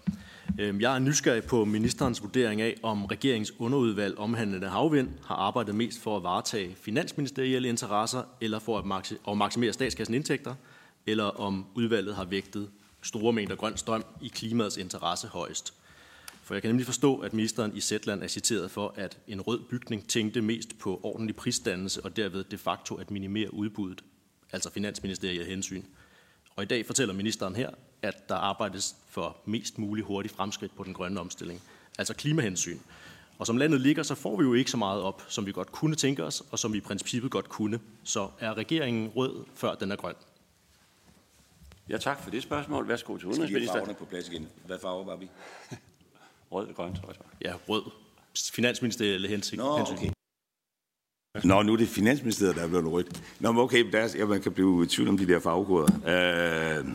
F: Øhm, jeg er nysgerrig på ministerens vurdering af, om regeringens underudvalg omhandlende havvind har arbejdet mest for at varetage finansministerielle interesser eller for at maksimere statskassen indtægter, eller om udvalget har vægtet store mængder grøn strøm i klimaets interesse højst. For jeg kan nemlig forstå, at ministeren i Zetland er citeret for, at en rød bygning tænkte mest på ordentlig prisdannelse og derved de facto at minimere udbuddet, altså finansministeriet hensyn. Og i dag fortæller ministeren her, at der arbejdes for mest muligt hurtigt fremskridt på den grønne omstilling, altså klimahensyn. Og som landet ligger, så får vi jo ikke så meget op, som vi godt kunne tænke os, og som vi i princippet godt kunne. Så er regeringen rød, før den er grøn?
A: Ja, tak for det spørgsmål. Værsgo til udenrigsministeren.
C: Skal på plads igen? Hvad farve var vi?
A: rød grøn, tror jeg.
F: Ja, rød. Finansministeriet hensyn.
C: Nå, okay. Nå, nu er det Finansministeriet, der er blevet rødt. Nå, men okay, der er, ja, man kan blive i tvivl om de der farvekoder. Øh,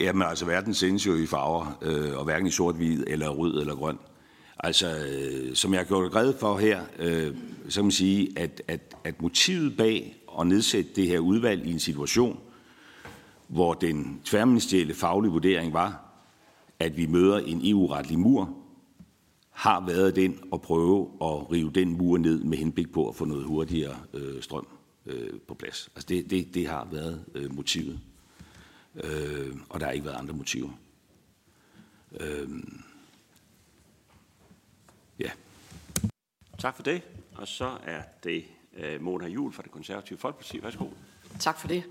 C: jamen altså, verden sendes jo i farver, øh, og hverken i sort-hvid, eller rød eller grøn. Altså, øh, som jeg har gjort red for her, øh, så kan man sige, at, at, at motivet bag at nedsætte det her udvalg i en situation, hvor den tværministerielle faglige vurdering var, at vi møder en EU-retlig mur, har været den at prøve at rive den mur ned med henblik på at få noget hurtigere øh, strøm øh, på plads. Altså det, det, det har været øh, motivet. Øh, og der har ikke været andre motiver. Øh, ja.
A: Tak for det. Og så er det øh, Mona Jul fra det konservative Folkeparti. Værsgo.
G: Tak for det.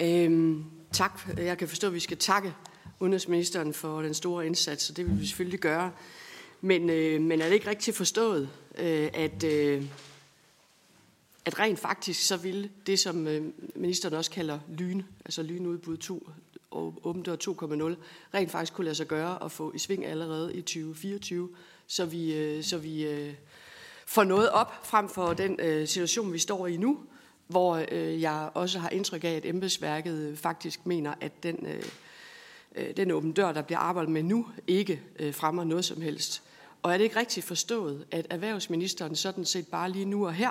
G: Øhm, tak. Jeg kan forstå, at vi skal takke udenrigsministeren for den store indsats, og det vil vi selvfølgelig gøre. Men, øh, men er det ikke rigtigt forstået, øh, at, øh, at rent faktisk så ville det, som øh, ministeren også kalder lyn, altså lynudbud 2, og åbent 2.0 rent faktisk kunne lade sig gøre at få i sving allerede i 2024, så vi, øh, så vi øh, får noget op frem for den øh, situation, vi står i nu, hvor øh, jeg også har indtryk af, at embedsværket faktisk mener, at den, øh, øh, den åben dør, der bliver arbejdet med nu, ikke øh, fremmer noget som helst. Og er det ikke rigtigt forstået, at erhvervsministeren sådan set bare lige nu og her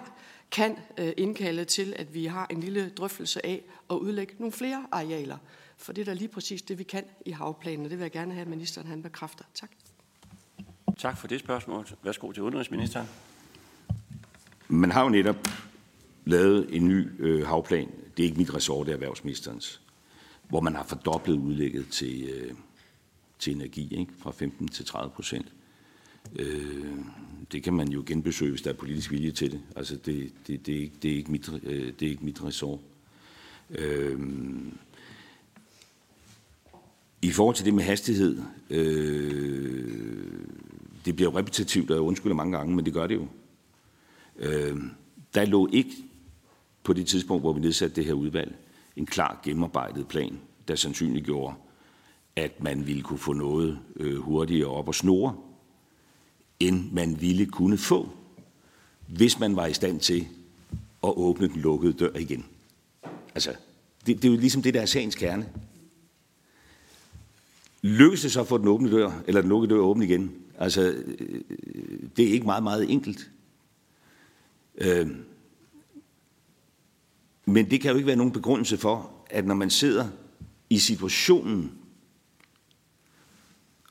G: kan øh, indkalde til, at vi har en lille drøftelse af at udlægge nogle flere arealer? For det er da lige præcis det, vi kan i havplanen, og det vil jeg gerne have, at ministeren han bekræfter. Tak.
A: Tak for det spørgsmål. Værsgo til udenrigsministeren.
C: Man har jo netop lavet en ny øh, havplan. Det er ikke mit ressort, det er erhvervsministerens. Hvor man har fordoblet udlægget til, øh, til energi ikke? fra 15 til 30 procent. Øh, det kan man jo genbesøge, hvis der er politisk vilje til det. Altså, det, det, det, er, ikke, det, er, ikke mit, øh, det er ikke mit ressort. Øh, I forhold til det med hastighed, øh, det bliver jo repetitivt, og jeg undskylder mange gange, men det gør det jo. Øh, der lå ikke på det tidspunkt, hvor vi nedsatte det her udvalg, en klar gennemarbejdet plan, der sandsynliggjorde, at man ville kunne få noget øh, hurtigere op og snore, end man ville kunne få, hvis man var i stand til at åbne den lukkede dør igen. Altså, det, det er jo ligesom det, der er sagens kerne. Lykkes det så at få den åbne dør, eller den lukkede dør åbne igen? Altså, øh, øh, det er ikke meget, meget enkelt. Øh, men det kan jo ikke være nogen begrundelse for, at når man sidder i situationen,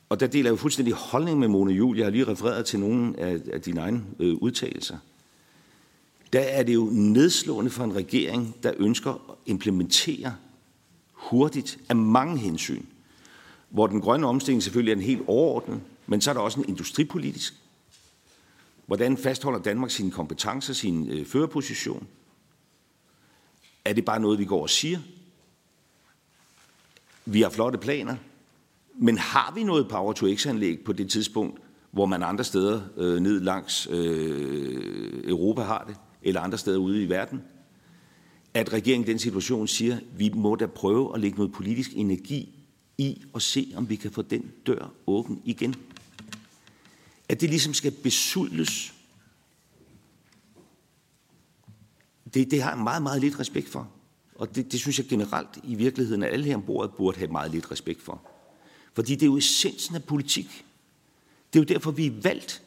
C: og der deler jeg jo fuldstændig holdning med Mona Juhl, jeg har lige refereret til nogle af, af dine egne øh, udtalelser, der er det jo nedslående for en regering, der ønsker at implementere hurtigt af mange hensyn, hvor den grønne omstilling selvfølgelig er en helt overordnet, men så er der også en industripolitisk. Hvordan fastholder Danmark sine kompetencer, sin øh, førerposition? Er det bare noget, vi går og siger? Vi har flotte planer, men har vi noget Power-to-X-anlæg på det tidspunkt, hvor man andre steder øh, ned langs øh, Europa har det, eller andre steder ude i verden? At regeringen i den situation siger, vi må da prøve at lægge noget politisk energi i og se, om vi kan få den dør åben igen. At det ligesom skal besudles det, det har jeg meget, meget lidt respekt for. Og det, det synes jeg generelt i virkeligheden, at alle her ombord burde have meget lidt respekt for. Fordi det er jo essensen af politik. Det er jo derfor, vi er valgt.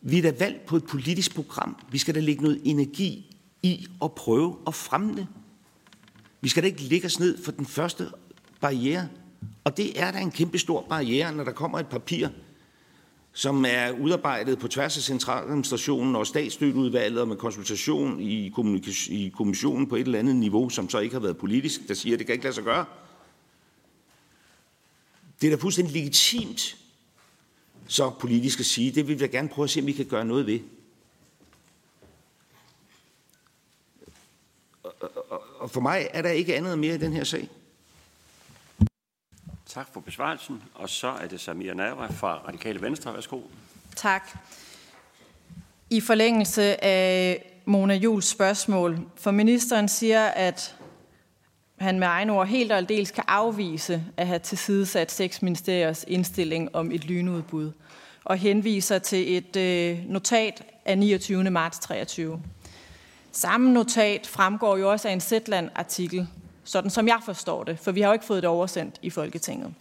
C: Vi er da valgt på et politisk program. Vi skal da lægge noget energi i at prøve at fremme det. Vi skal da ikke lægge os ned for den første barriere. Og det er da en kæmpe stor barriere, når der kommer et papir, som er udarbejdet på tværs af centraladministrationen og statsstøtteudvalget og med konsultation i, i kommissionen på et eller andet niveau, som så ikke har været politisk, der siger, at det kan ikke lade sig gøre. Det er da fuldstændig legitimt så politisk at sige, det vil vi gerne prøve at se, om vi kan gøre noget ved. Og for mig er der ikke andet mere i den her sag.
A: Tak for besvarelsen. Og så er det Samir Navra fra Radikale Venstre. Værsgo.
H: Tak. I forlængelse af Mona Jules spørgsmål, for ministeren siger, at han med egne ord helt og aldeles kan afvise at have tilsidesat seks ministeriers indstilling om et lynudbud, og henviser til et øh, notat af 29. marts 23. Samme notat fremgår jo også af en Zetland-artikel, sådan som jeg forstår det, for vi har jo ikke fået det oversendt i Folketinget.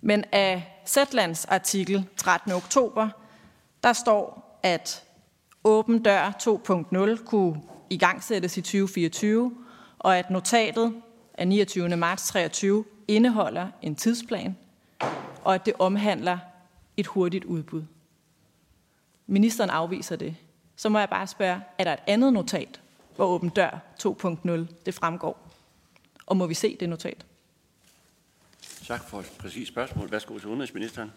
H: Men af Zetlands artikel 13. oktober, der står, at Åben Dør 2.0 kunne igangsættes i 2024, og at notatet af 29. marts 23 indeholder en tidsplan, og at det omhandler et hurtigt udbud. Ministeren afviser det. Så må jeg bare spørge, er der et andet notat, hvor Åben Dør 2.0 det fremgår? Og må vi se det notat?
A: Tak for et præcist spørgsmål. Værsgo til udenrigsministeren.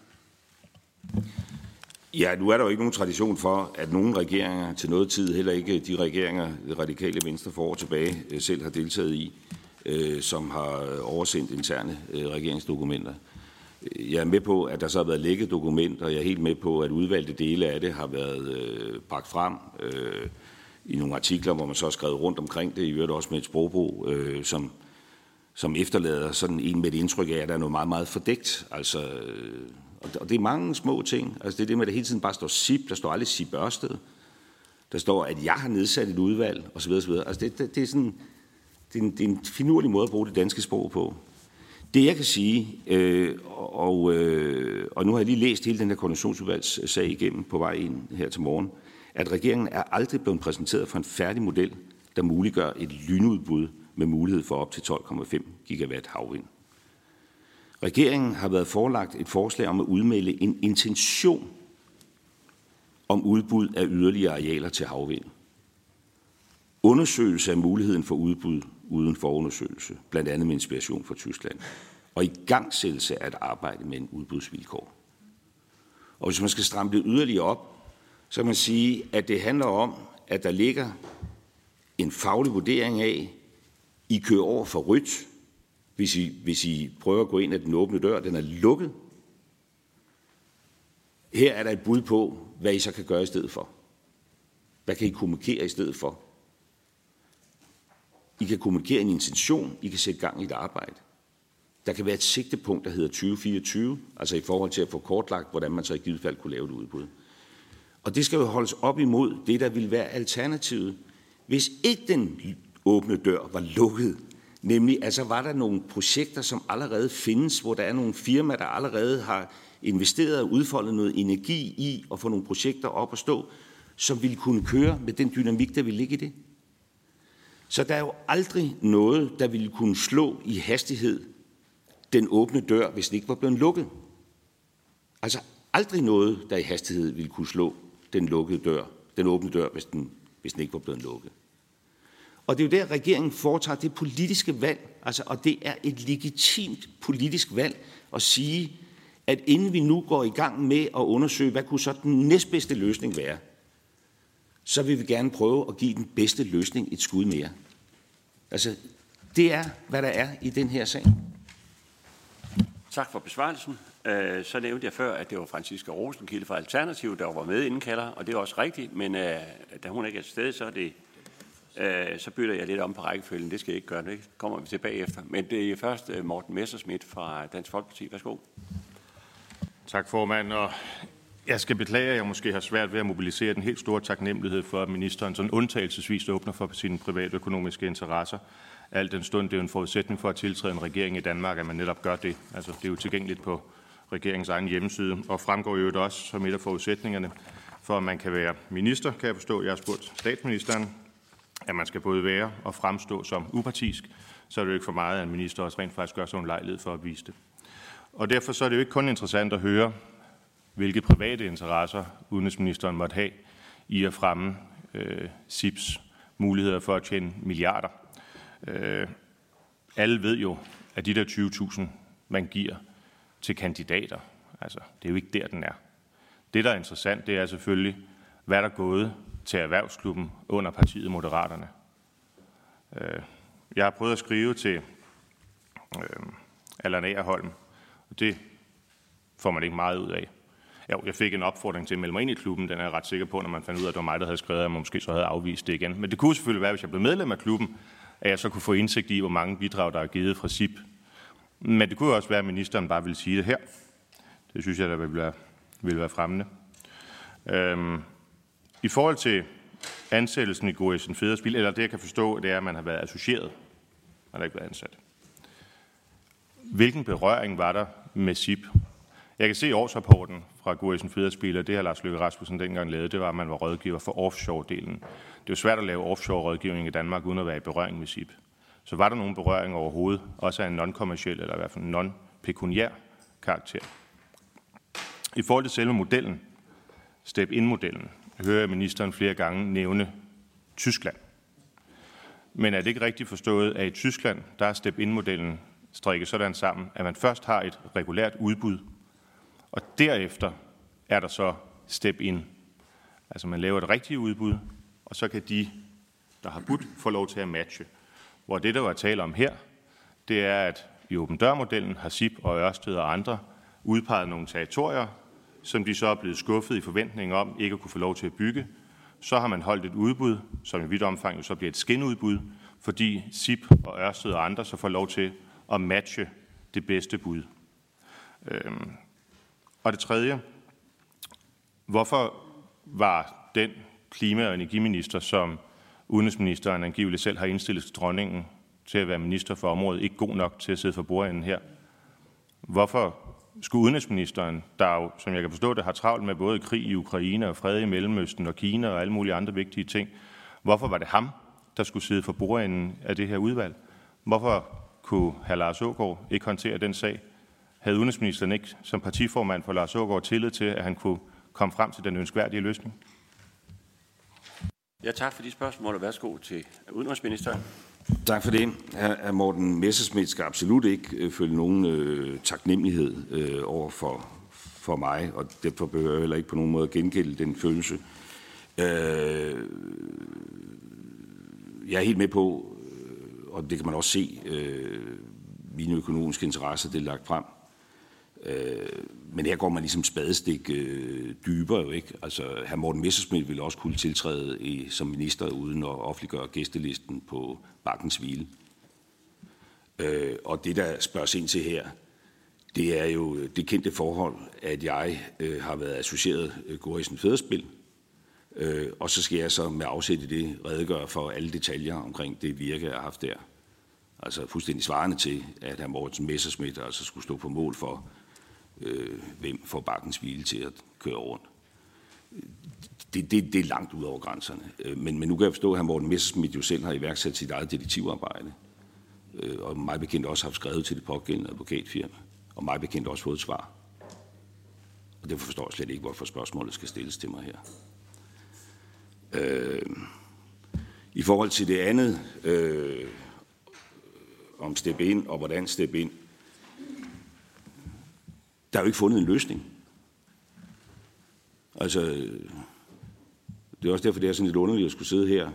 C: Ja, nu er der jo ikke nogen tradition for, at nogen regeringer til noget tid, heller ikke de regeringer, det radikale venstre for år tilbage, øh, selv har deltaget i, øh, som har oversendt interne øh, regeringsdokumenter. Jeg er med på, at der så har været lækket dokumenter, og jeg er helt med på, at udvalgte dele af det har været øh, bragt frem øh, i nogle artikler, hvor man så har skrevet rundt omkring det, i øvrigt også med et sprogbrug, øh, som som efterlader sådan en med et indtryk af, at der er noget meget, meget fordækt. Altså, øh, og det er mange små ting. Altså det er det med, at der hele tiden bare står SIP, der står aldrig SIP Ørsted. Der står, at jeg har nedsat et udvalg, osv. osv. Altså det, det, det, er sådan, det, er en, det er en finurlig måde at bruge det danske sprog på. Det jeg kan sige, øh, og, øh, og nu har jeg lige læst hele den her koordinationsudvalgssag igennem på vej ind her til morgen, at regeringen er aldrig blevet præsenteret for en færdig model, der muliggør et lynudbud med mulighed for op til 12,5 gigawatt havvind. Regeringen har været forelagt et forslag om at udmelde en intention om udbud af yderligere arealer til havvind. Undersøgelse af muligheden for udbud uden forundersøgelse, blandt andet med inspiration fra Tyskland, og i gangsættelse af et arbejde med en udbudsvilkår. Og hvis man skal stramme det yderligere op, så kan man sige, at det handler om, at der ligger en faglig vurdering af, i kører over for rødt, hvis I, hvis I prøver at gå ind ad den åbne dør, den er lukket. Her er der et bud på, hvad I så kan gøre i stedet for. Hvad kan I kommunikere i stedet for? I kan kommunikere en intention, I kan sætte gang i et arbejde. Der kan være et sigtepunkt, der hedder 2024, altså i forhold til at få kortlagt, hvordan man så i givet fald kunne lave et udbud. Og det skal jo holdes op imod det, der vil være alternativet. Hvis ikke den åbne dør var lukket, nemlig altså var der nogle projekter, som allerede findes, hvor der er nogle firmaer, der allerede har investeret og udfoldet noget energi i at få nogle projekter op at stå, som ville kunne køre med den dynamik, der ville ligge i det. Så der er jo aldrig noget, der ville kunne slå i hastighed den åbne dør, hvis den ikke var blevet lukket. Altså aldrig noget, der i hastighed ville kunne slå den lukkede dør, den åbne dør, hvis den, hvis den ikke var blevet lukket. Og det er jo der, regeringen foretager det politiske valg, altså, og det er et legitimt politisk valg at sige, at inden vi nu går i gang med at undersøge, hvad kunne så den næstbedste løsning være, så vil vi gerne prøve at give den bedste løsning et skud mere. Altså, det er, hvad der er i den her sag.
A: Tak for besvarelsen. Øh, så nævnte jeg før, at det var Franziska Rosenkilde fra Alternativ, der var med indkalder, og det er også rigtigt, men øh, da hun ikke er til stede, så, er det, øh, så bytter jeg lidt om på rækkefølgen. Det skal jeg ikke gøre, det kommer vi tilbage efter. Men det er først øh, Morten Messerschmidt fra Dansk Folkeparti. Værsgo.
I: Tak formand, og jeg skal beklage, at jeg måske har svært ved at mobilisere den helt store taknemmelighed for, at ministeren sådan undtagelsesvis åbner for sine private økonomiske interesser. Alt den stund, det er jo en forudsætning for at tiltræde en regering i Danmark, at man netop gør det. Altså, det er jo tilgængeligt på regeringens egen hjemmeside, og fremgår jo også som et af forudsætningerne for, at man kan være minister, kan jeg forstå. Jeg har spurgt statsministeren, at man skal både være og fremstå som upartisk, så er det jo ikke for meget, at en minister også rent faktisk gør sådan en lejlighed for at vise det. Og derfor så er det jo ikke kun interessant at høre, hvilke private interesser udenrigsministeren måtte have i at fremme øh, SIPs muligheder for at tjene milliarder. Øh, alle ved jo, at de der 20.000, man giver til kandidater, altså det er jo ikke der, den er. Det, der er interessant, det er selvfølgelig, hvad der er gået til erhvervsklubben under partiet Moderaterne. Øh, jeg har prøvet at skrive til øh, Allan Agerholm, og det får man ikke meget ud af. Jo, jeg fik en opfordring til at melde mig ind i klubben. Den er jeg ret sikker på, når man fandt ud af, at det var mig, der havde skrevet, at man måske så havde afvist det igen. Men det kunne selvfølgelig være, hvis jeg blev medlem af klubben, at jeg så kunne få indsigt i, hvor mange bidrag, der er givet fra SIP. Men det kunne også være, at ministeren bare ville sige det her. Det synes jeg, der vil være, vil være fremmende. Øhm, i forhold til ansættelsen i Gorisen Federspil, eller det jeg kan forstå, det er, at man har været associeret. Man har ikke været ansat. Hvilken berøring var der med SIP? Jeg kan se i årsrapporten fra Gorisen Federspil, og det har Lars Løkke Rasmussen dengang lavet, det var, at man var rådgiver for offshore-delen. Det er jo svært at lave offshore-rådgivning i Danmark, uden at være i berøring med SIP. Så var der nogen berøring overhovedet, også af en non-kommersiel eller i hvert fald non-pekuniær karakter. I forhold til selve modellen, step-in-modellen, hører jeg ministeren flere gange nævne Tyskland. Men er det ikke rigtigt forstået, at i Tyskland, der er step-in-modellen strikket sådan sammen, at man først har et regulært udbud, og derefter er der så step-in. Altså man laver et rigtigt udbud, og så kan de, der har budt, få lov til at matche. Hvor det, der var tale om her, det er, at i åben dørmodellen har SIP og Ørsted og andre udpeget nogle territorier, som de så er blevet skuffet i forventning om ikke at kunne få lov til at bygge. Så har man holdt et udbud, som i vidt omfang jo så bliver et skinudbud, fordi SIP og Ørsted og andre så får lov til at matche det bedste bud. Øhm, og det tredje, hvorfor var den klima- og energiminister, som udenrigsministeren angiveligt selv har indstillet til dronningen til at være minister for området, ikke god nok til at sidde for bordenden her? Hvorfor skulle udenrigsministeren, der jo, som jeg kan forstå det, har travlt med både krig i Ukraine og fred i Mellemøsten og Kina og alle mulige andre vigtige ting, hvorfor var det ham, der skulle sidde for bordenden af det her udvalg? Hvorfor kunne hr. Lars Ågaard ikke håndtere den sag? Havde udenrigsministeren ikke som partiformand for Lars Ågaard tillid til, at han kunne komme frem til den ønskværdige løsning?
A: Ja, tak for de spørgsmål, og værsgo til udenrigsministeren.
C: Tak for det. Hr. Morten Messerschmidt skal absolut ikke øh, følge nogen øh, taknemmelighed øh, over for, for mig, og derfor behøver jeg heller ikke på nogen måde gengælde den følelse. Øh, jeg er helt med på, øh, og det kan man også se, øh, mine økonomiske interesser, det er lagt frem. Øh, men her går man ligesom spadestik øh, dybere jo ikke. Altså, hr. Morten Messersmith ville også kunne tiltræde i, som minister uden at offentliggøre gæstelisten på Bakkens Hvile. Øh, og det, der spørges ind til her, det er jo det kendte forhold, at jeg øh, har været associeret øh, Gorisen Fæderspil, øh, og så skal jeg så med afsæt i det redegøre for alle detaljer omkring det virke, jeg har haft der. Altså fuldstændig svarende til, at hr. Morten Messersmith altså skulle stå på mål for, øh, hvem får bakkens hvile til at køre rundt. Det, det, det er langt ud over grænserne. Øh, men, men nu kan jeg forstå, at hr. Morten Messerschmidt jo selv har iværksat sit eget detektivarbejde. Øh, og mig bekendt også har skrevet til det pågældende advokatfirma. Og mig bekendt også fået et svar. Og derfor forstår jeg slet ikke, hvorfor spørgsmålet skal stilles til mig her. Øh, I forhold til det andet, øh, om step ind og hvordan step ind, der er jo ikke fundet en løsning. Altså, det er også derfor, det er sådan lidt underligt at skulle sidde her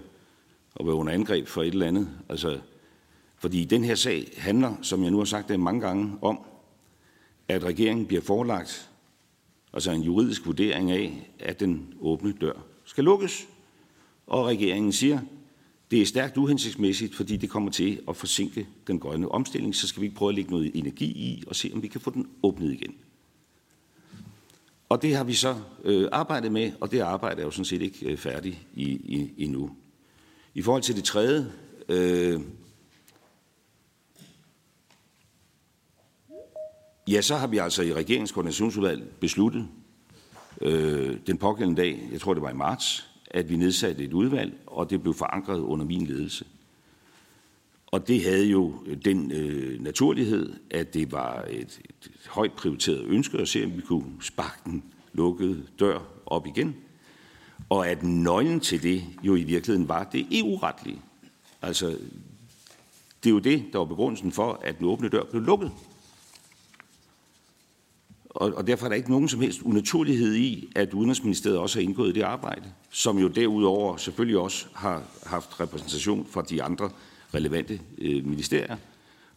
C: og være under angreb for et eller andet. Altså, fordi den her sag handler, som jeg nu har sagt det mange gange, om, at regeringen bliver forelagt altså en juridisk vurdering af, at den åbne dør skal lukkes. Og regeringen siger, det er stærkt uhensigtsmæssigt, fordi det kommer til at forsinke den grønne omstilling, så skal vi prøve at lægge noget energi i og se, om vi kan få den åbnet igen. Og det har vi så øh, arbejdet med, og det arbejde er jo sådan set ikke øh, færdigt i, i, endnu. I forhold til det tredje, øh, ja, så har vi altså i regeringskoordinationsudvalget besluttet øh, den pågældende dag, jeg tror det var i marts, at vi nedsatte et udvalg, og det blev forankret under min ledelse. Og det havde jo den øh, naturlighed, at det var et, et højt prioriteret ønske at se, om vi kunne sparke den lukkede dør op igen. Og at nøglen til det jo i virkeligheden var det EU-retlige. Altså, det er jo det, der var begrundelsen for, at den åbne dør blev lukket. Og, og derfor er der ikke nogen som helst unaturlighed i, at Udenrigsministeriet også har indgået i det arbejde, som jo derudover selvfølgelig også har haft repræsentation fra de andre relevante øh, ministerier,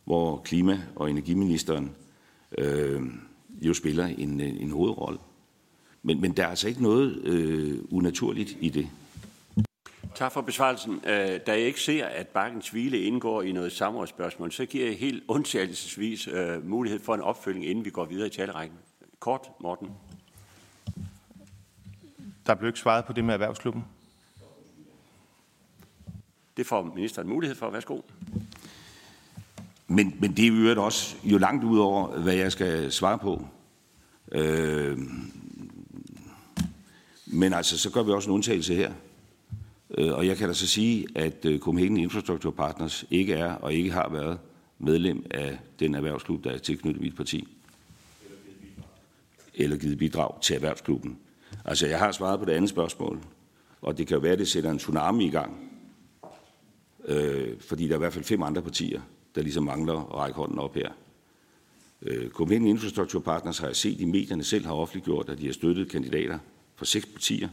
C: hvor klima- og energiministeren øh, jo spiller en, en hovedrolle. Men, men der er altså ikke noget øh, unaturligt i det.
A: Tak for besvarelsen. Øh, da jeg ikke ser, at Bakkens Hvile indgår i noget samrådsspørgsmål, så giver jeg helt undtagelsesvis øh, mulighed for en opfølging, inden vi går videre i talerækken. Kort, Morten.
I: Der blev ikke svaret på det med erhvervsklubben.
A: Det får ministeren mulighed for. Værsgo.
C: Men, men det er jo også jo langt ud over, hvad jeg skal svare på. Øh, men altså, så gør vi også en undtagelse her. Øh, og jeg kan da så sige, at øh, Copenhagen Infrastructure Partners ikke er og ikke har været medlem af den erhvervsklub, der er tilknyttet mit parti. Eller givet bidrag til erhvervsklubben. Altså, jeg har svaret på det andet spørgsmål, og det kan jo være, at det sætter en tsunami i gang. Øh, fordi der er i hvert fald fem andre partier, der ligesom mangler at række hånden op her. Øh, Copenhagen Infrastructure Partners har jeg set i medierne selv har offentliggjort, at de har støttet kandidater fra seks partier,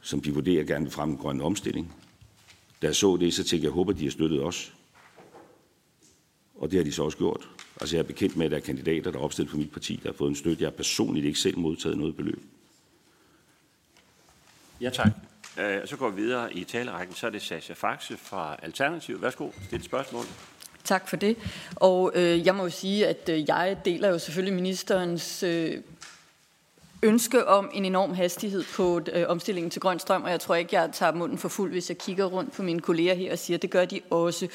C: som de vurderer gerne vil fremme en grøn omstilling. Da jeg så det, så tænkte jeg, jeg håber, de har støttet os. Og det har de så også gjort. Altså jeg er bekendt med, at der er kandidater, der er opstillet på mit parti, der har fået en støtte. Jeg har personligt ikke selv modtaget noget beløb.
A: Ja, tak. Øh, så går vi videre i talerækken. Så er det Sasha Faxe fra Alternativ. Værsgo, stil spørgsmål.
J: Tak for det. Og øh, jeg må jo sige, at øh, jeg deler jo selvfølgelig ministerens øh, ønske om en enorm hastighed på øh, omstillingen til grøn strøm, og jeg tror ikke, jeg tager munden for fuld, hvis jeg kigger rundt på mine kolleger her og siger, at det gør de også.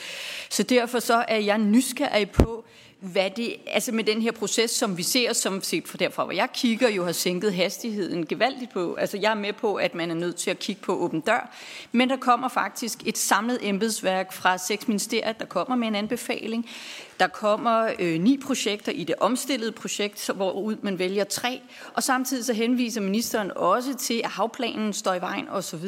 J: Så derfor så er jeg nysgerrig på, hvad det, altså med den her proces, som vi ser, som set for derfra, hvor jeg kigger, jo har sænket hastigheden gevaldigt på. Altså jeg er med på, at man er nødt til at kigge på åben dør, men der kommer faktisk et samlet embedsværk fra seks ministerier, der kommer med en anbefaling. Der kommer øh, ni projekter i det omstillede projekt, hvor ud man vælger tre, og samtidig så henviser ministeren også til, at havplanen står i vejen osv.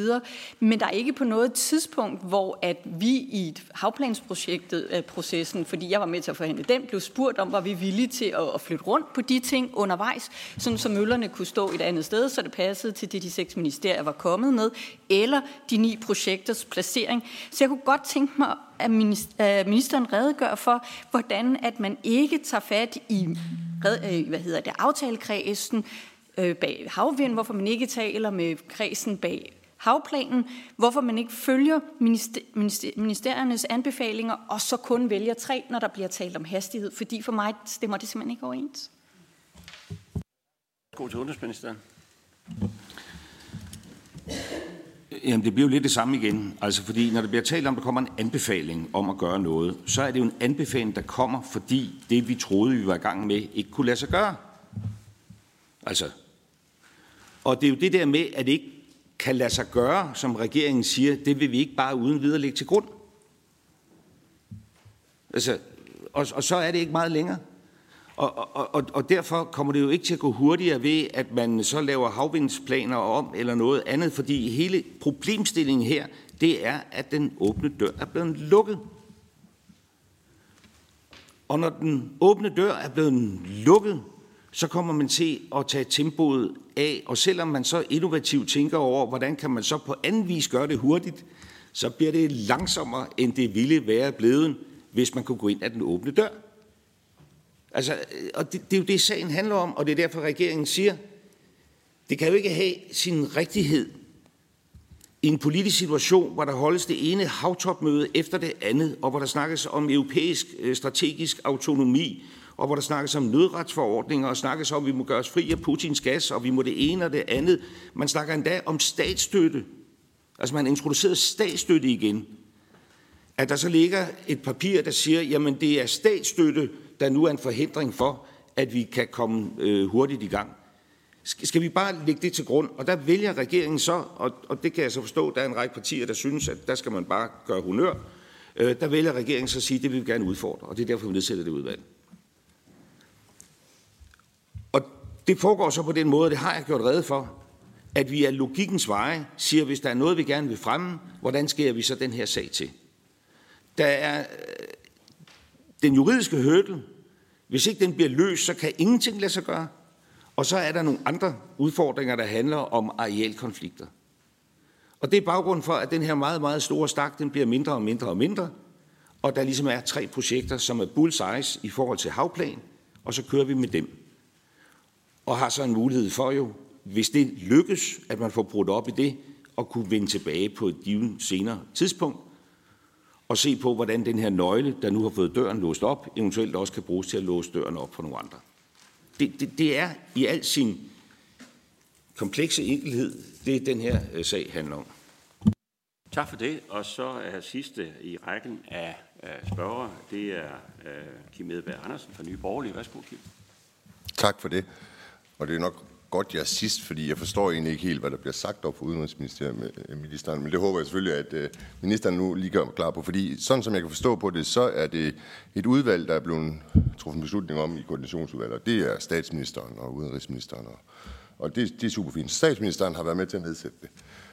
J: Men der er ikke på noget tidspunkt, hvor at vi i havplansprojektet øh, processen, fordi jeg var med til at forhandle den, blev spurgt om, var vi villige til at, at flytte rundt på de ting undervejs, sådan så møllerne kunne stå et andet sted, så det passede til det, de seks ministerier var kommet med, eller de ni projekters placering. Så jeg kunne godt tænke mig at ministeren redegør for, hvordan at man ikke tager fat i øh, hvad hedder det, aftalekredsen øh, bag havvind, hvorfor man ikke taler med kredsen bag havplanen, hvorfor man ikke følger ministeriernes anbefalinger, og så kun vælger tre, når der bliver talt om hastighed, fordi for mig stemmer det simpelthen ikke overens.
A: God til udenrigsministeren.
C: Jamen, det bliver jo lidt det samme igen. Altså, fordi når der bliver talt om, at der kommer en anbefaling om at gøre noget, så er det jo en anbefaling, der kommer, fordi det, vi troede, vi var i gang med, ikke kunne lade sig gøre. Altså, og det er jo det der med, at det ikke kan lade sig gøre, som regeringen siger, det vil vi ikke bare uden videre lægge til grund. Altså, og, og så er det ikke meget længere. Og, og, og og derfor kommer det jo ikke til at gå hurtigere ved, at man så laver havvindsplaner om eller noget andet, fordi hele problemstillingen her, det er, at den åbne dør er blevet lukket. Og når den åbne dør er blevet lukket, så kommer man til at tage tempoet af, og selvom man så innovativt tænker over, hvordan kan man så på anden vis gøre det hurtigt, så bliver det langsommere, end det ville være blevet, hvis man kunne gå ind ad den åbne dør. Altså, øh, og det, det er jo det, sagen handler om, og det er derfor, regeringen siger, det kan jo ikke have sin rigtighed i en politisk situation, hvor der holdes det ene havtopmøde efter det andet, og hvor der snakkes om europæisk øh, strategisk autonomi, og hvor der snakkes om nødretsforordninger, og snakkes om, at vi må gøre os fri af Putins gas, og vi må det ene og det andet. Man snakker endda om statsstøtte. Altså man introducerer statsstøtte igen. At der så ligger et papir, der siger, jamen det er statsstøtte, der nu er en forhindring for, at vi kan komme øh, hurtigt i gang. Skal vi bare lægge det til grund? Og der vælger regeringen så, og, og det kan jeg så forstå, der er en række partier, der synes, at der skal man bare gøre honør. Øh, der vælger regeringen så at sige, at det vil vi gerne udfordre, og det er derfor, vi nedsætter det udvalg. Og det foregår så på den måde, det har jeg gjort redde for, at vi af logikkens veje siger, hvis der er noget, vi gerne vil fremme, hvordan sker vi så den her sag til? Der er øh, den juridiske hurdle, hvis ikke den bliver løst, så kan ingenting lade sig gøre. Og så er der nogle andre udfordringer, der handler om arealkonflikter. Og det er baggrund for, at den her meget, meget store stak, den bliver mindre og mindre og mindre. Og der ligesom er tre projekter, som er bullseye i forhold til havplan, og så kører vi med dem. Og har så en mulighed for jo, hvis det lykkes, at man får brudt op i det, og kunne vende tilbage på et givet senere tidspunkt, og se på, hvordan den her nøgle, der nu har fået døren låst op, eventuelt også kan bruges til at låse døren op for nogle andre. Det, det, det er i al sin komplekse enkelhed, det den her øh, sag handler om.
A: Tak for det. Og så er sidste i rækken af spørgere, det er uh, Kim Edberg Andersen fra Nye Borgerlige. Værsgo, Kim.
K: Tak for det. Og det er nok godt, jeg er sidst, fordi jeg forstår egentlig ikke helt, hvad der bliver sagt op for Udenrigsministeren, øh, men det håber jeg selvfølgelig, at øh, ministeren nu lige gør klar på, fordi sådan som jeg kan forstå på det, så er det et udvalg, der er blevet truffet en beslutning om i koordinationsudvalget, og det er statsministeren og udenrigsministeren, og, og det, det er super fint. Statsministeren har været med til at nedsætte det.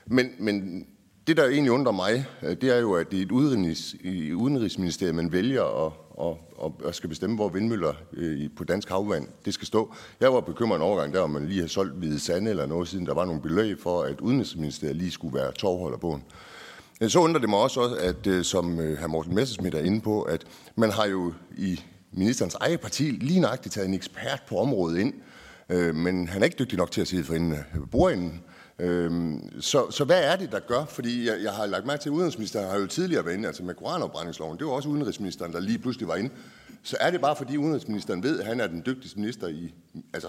K: Men, men det, der egentlig undrer mig, øh, det er jo, at det er et udenrigs, i udenrigsministeriet, man vælger at, og, og, og skal bestemme, hvor vindmøller øh, på dansk havvand det skal stå. Jeg var bekymret en overgang der, om man lige har solgt Hvide Sande eller noget, siden der var nogle beløb for, at udenrigsministeriet lige skulle være tovholder på den. Så undrer det mig også, at øh, som øh, hr. Morten Messersmith er inde på, at man har jo i ministerens eget parti lige nøjagtigt taget en ekspert på området ind, øh, men han er ikke dygtig nok til at sidde for inden af bordenden. Øhm, så, så hvad er det, der gør? Fordi jeg, jeg har lagt mærke til, at udenrigsministeren har jo tidligere været inde, altså med koranopbrændingsloven, det var også udenrigsministeren, der lige pludselig var inde. Så er det bare, fordi udenrigsministeren ved, at han er den dygtigste minister i, altså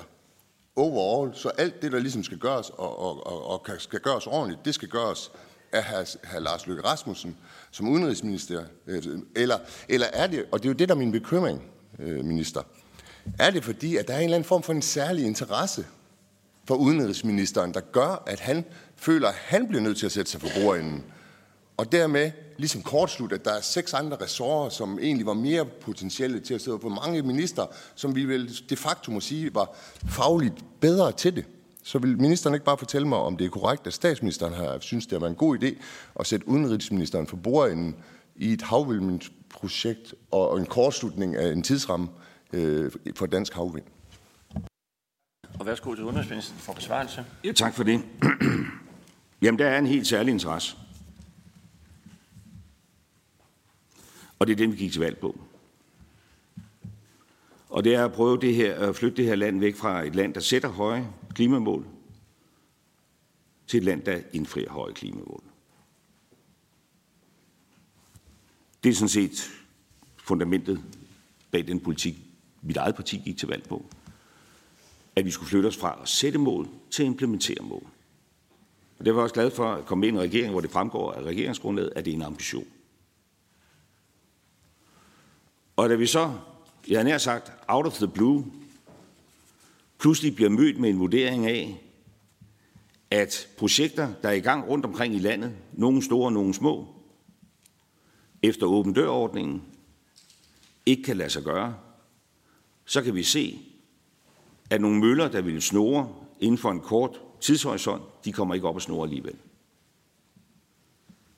K: overall, så alt det, der ligesom skal gøres, og, og, og, og skal gøres ordentligt, det skal gøres af hr. Lars Løkke Rasmussen som udenrigsminister? Øh, eller, eller er det, og det er jo det, der er min bekymring, øh, minister, er det fordi, at der er en eller anden form for en særlig interesse for udenrigsministeren, der gør, at han føler, at han bliver nødt til at sætte sig for bordenden, og dermed ligesom kortslut, at der er seks andre ressourcer, som egentlig var mere potentielle til at sidde på mange minister, som vi vel de facto må sige var fagligt bedre til det. Så vil ministeren ikke bare fortælle mig, om det er korrekt, at statsministeren har synes, det er en god idé at sætte udenrigsministeren for bordenden i et havvindprojekt og en kortslutning af en tidsramme øh, for dansk havvind?
A: Og værsgo til udenrigsministeren for besvarelse.
C: Ja, tak for det. Jamen, der er en helt særlig interesse. Og det er den, vi gik til valg på. Og det er at prøve det her, at flytte det her land væk fra et land, der sætter høje klimamål, til et land, der indfrier høje klimamål. Det er sådan set fundamentet bag den politik, mit eget parti gik til valg på. At vi skulle flytte os fra at sætte mål til at implementere mål. Og det var jeg også glad for at komme ind i en regering, hvor det fremgår af regeringsgrundlaget, at det er en ambition. Og da vi så, jeg har nær sagt, out of the blue, pludselig bliver mødt med en vurdering af, at projekter, der er i gang rundt omkring i landet, nogle store, nogle små, efter åben dørordningen, ikke kan lade sig gøre, så kan vi se, at nogle møller, der ville snore inden for en kort tidshorisont, de kommer ikke op og snore alligevel.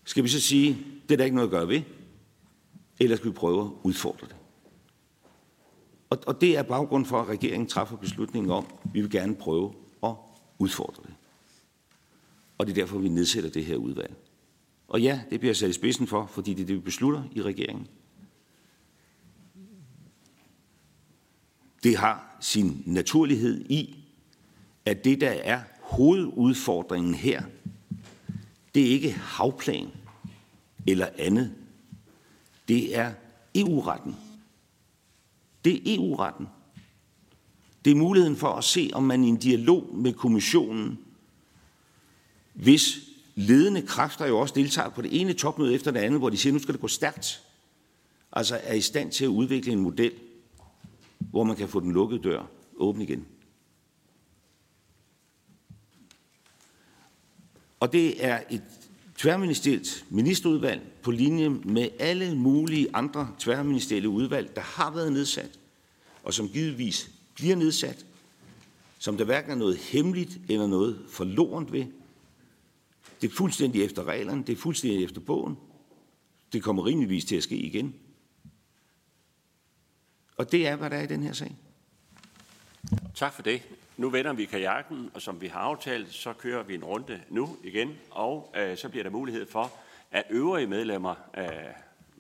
C: Skal vi så sige, det er der ikke noget at gøre ved, eller skal vi prøve at udfordre det? Og, og det er baggrund for, at regeringen træffer beslutningen om, at vi vil gerne prøve at udfordre det. Og det er derfor, vi nedsætter det her udvalg. Og ja, det bliver sat i spidsen for, fordi det er det, vi beslutter i regeringen. Det har sin naturlighed i, at det, der er hovedudfordringen her, det er ikke havplan eller andet. Det er EU-retten. Det er EU-retten. Det er muligheden for at se, om man i en dialog med kommissionen, hvis ledende kræfter jo også deltager på det ene topmøde efter det andet, hvor de siger, nu skal det gå stærkt, altså er i stand til at udvikle en model, hvor man kan få den lukkede dør åben igen. Og det er et tværministerielt ministerudvalg på linje med alle mulige andre tværministerielle udvalg, der har været nedsat, og som givetvis bliver nedsat, som der hverken er noget hemmeligt eller noget forlorent ved. Det er fuldstændig efter reglerne, det er fuldstændig efter bogen. Det kommer rimeligvis til at ske igen. Og det er, hvad der er i den her sag.
A: Tak for det. Nu vender vi kajakken, og som vi har aftalt, så kører vi en runde nu igen, og øh, så bliver der mulighed for, at øvrige medlemmer, øh,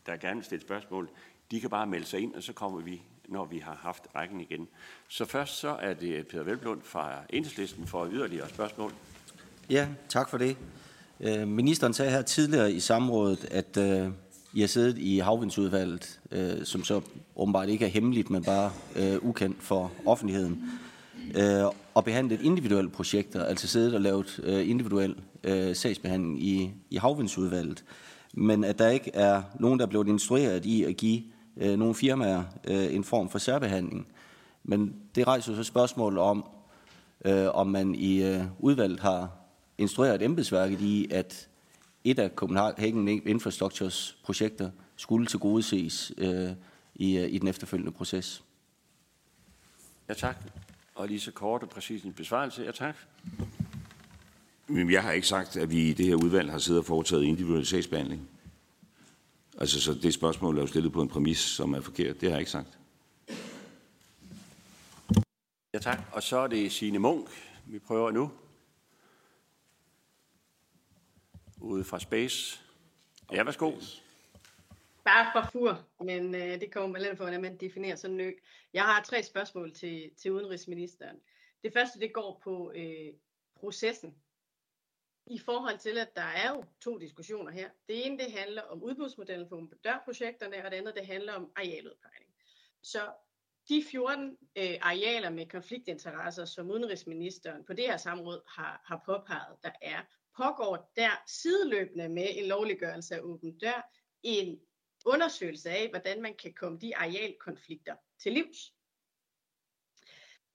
A: der gerne vil stille spørgsmål, de kan bare melde sig ind, og så kommer vi, når vi har haft rækken igen. Så først så er det Peter Velblund fra Enhedslisten for yderligere spørgsmål.
B: Ja, tak for det. Øh, ministeren sagde her tidligere i samrådet, at øh, i har siddet i havvindsudvalget, øh, som så åbenbart ikke er hemmeligt, men bare øh, ukendt for offentligheden, øh, og behandlet individuelle projekter, altså siddet og lavet øh, individuel øh, sagsbehandling i, i havvindsudvalget, men at der ikke er nogen, der er blevet instrueret i at give øh, nogle firmaer øh, en form for særbehandling. Men det rejser så spørgsmålet om, øh, om man i øh, udvalget har instrueret embedsværket i, at et af Copenhagen Infrastructures projekter skulle tilgodeses øh, i, øh, i den efterfølgende proces.
A: Ja, tak. Og lige så kort og præcis en besvarelse. Ja, tak.
C: Men jeg har ikke sagt, at vi i det her udvalg har siddet og foretaget individuel sagsbehandling. Altså, så det spørgsmål er jo stillet på en præmis, som er forkert. Det har jeg ikke sagt.
A: Ja, tak. Og så er det Signe Munk. Vi prøver nu. Ude fra Space. Ja, værsgo.
L: Bare fra fur, men øh, det kommer lidt for, hvordan man definerer sådan en ø. Jeg har tre spørgsmål til, til udenrigsministeren. Det første, det går på øh, processen. I forhold til, at der er jo to diskussioner her. Det ene, det handler om udbudsmodellen for dørprojekterne, og det andet, det handler om arealudpegning. Så de 14 øh, arealer med konfliktinteresser, som udenrigsministeren på det her samråd har, har påpeget, der er, pågår der sideløbende med en lovliggørelse af åben dør en undersøgelse af, hvordan man kan komme de arealkonflikter til livs.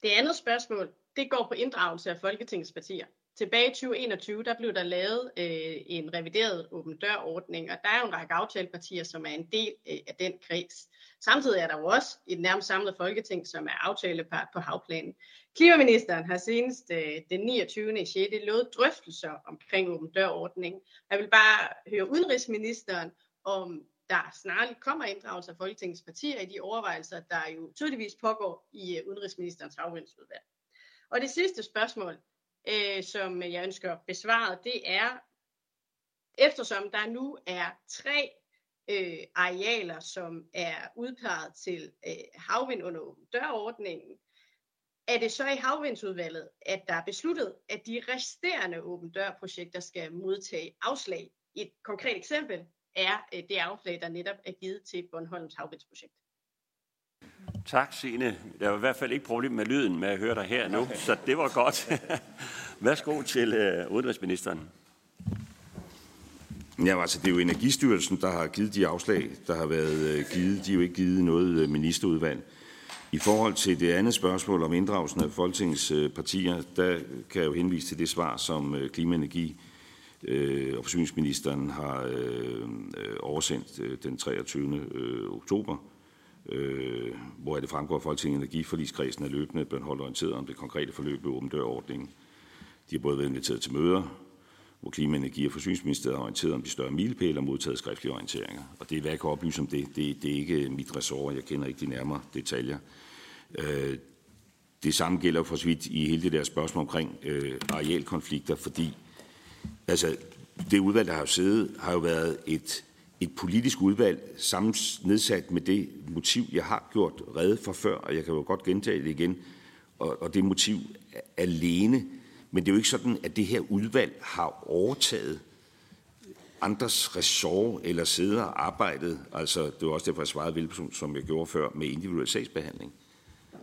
L: Det andet spørgsmål, det går på inddragelse af Folketingets partier. Tilbage i 2021, der blev der lavet øh, en revideret åben dør-ordning, og der er jo en række aftalepartier, som er en del øh, af den kreds. Samtidig er der jo også et nærmest samlet folketing, som er aftalepart på havplanen. Klimaministeren har senest øh, den 29. 6. lovet drøftelser omkring åben dør-ordningen. Jeg vil bare høre udenrigsministeren, om der snarligt kommer inddragelse af Folketingets partier i de overvejelser, der jo tydeligvis pågår i øh, udenrigsministerens havvindsudvalg. Og det sidste spørgsmål, øh, som jeg ønsker besvaret, det er, eftersom der nu er tre øh, arealer, som er udpeget til øh, havvind under dørordningen, er det så i havvindsudvalget, at der er besluttet, at de resterende åben dørprojekter skal modtage afslag. Et konkret eksempel er øh, det afslag, der netop er givet til Bornholms havvindsprojekt.
A: Tak, Signe. Der var i hvert fald ikke problem med lyden med at høre dig her nu, så det var godt. Værsgo til øh, udenrigsministeren.
C: Ja, altså det er jo Energistyrelsen, der har givet de afslag, der har været øh, givet. De har jo ikke givet noget øh, ministerudvalg. I forhold til det andet spørgsmål om inddragelsen af Folketingets øh, partier, der kan jeg jo henvise til det svar, som Klima- Energi og forsyningsministeren har oversendt den 23. oktober, Øh, hvor det fremgår, at Folketinget Energiforligskredsen er løbende blevet holdt orienteret om det konkrete forløb ved åben dørordningen. De har både været inviteret til møder, hvor Klima-, Energi- og Forsyningsministeriet har orienteret om de større milepæle og modtaget skriftlige orienteringer. Og det er, hvad jeg kan oplyse om det. det. Det er ikke mit ressort. Jeg kender ikke de nærmere detaljer. Øh, det samme gælder for så vidt i hele det der spørgsmål omkring øh, arealkonflikter, fordi altså, det udvalg, der har siddet, har jo været et, et politisk udvalg, sammens, nedsat med det motiv, jeg har gjort redde for før, og jeg kan jo godt gentage det igen, og, og det motiv alene men det er jo ikke sådan, at det her udvalg har overtaget andres ressort eller sidder og arbejdet. Altså, det var også derfor, jeg svarede Velperson, som jeg gjorde før, med individuel sagsbehandling.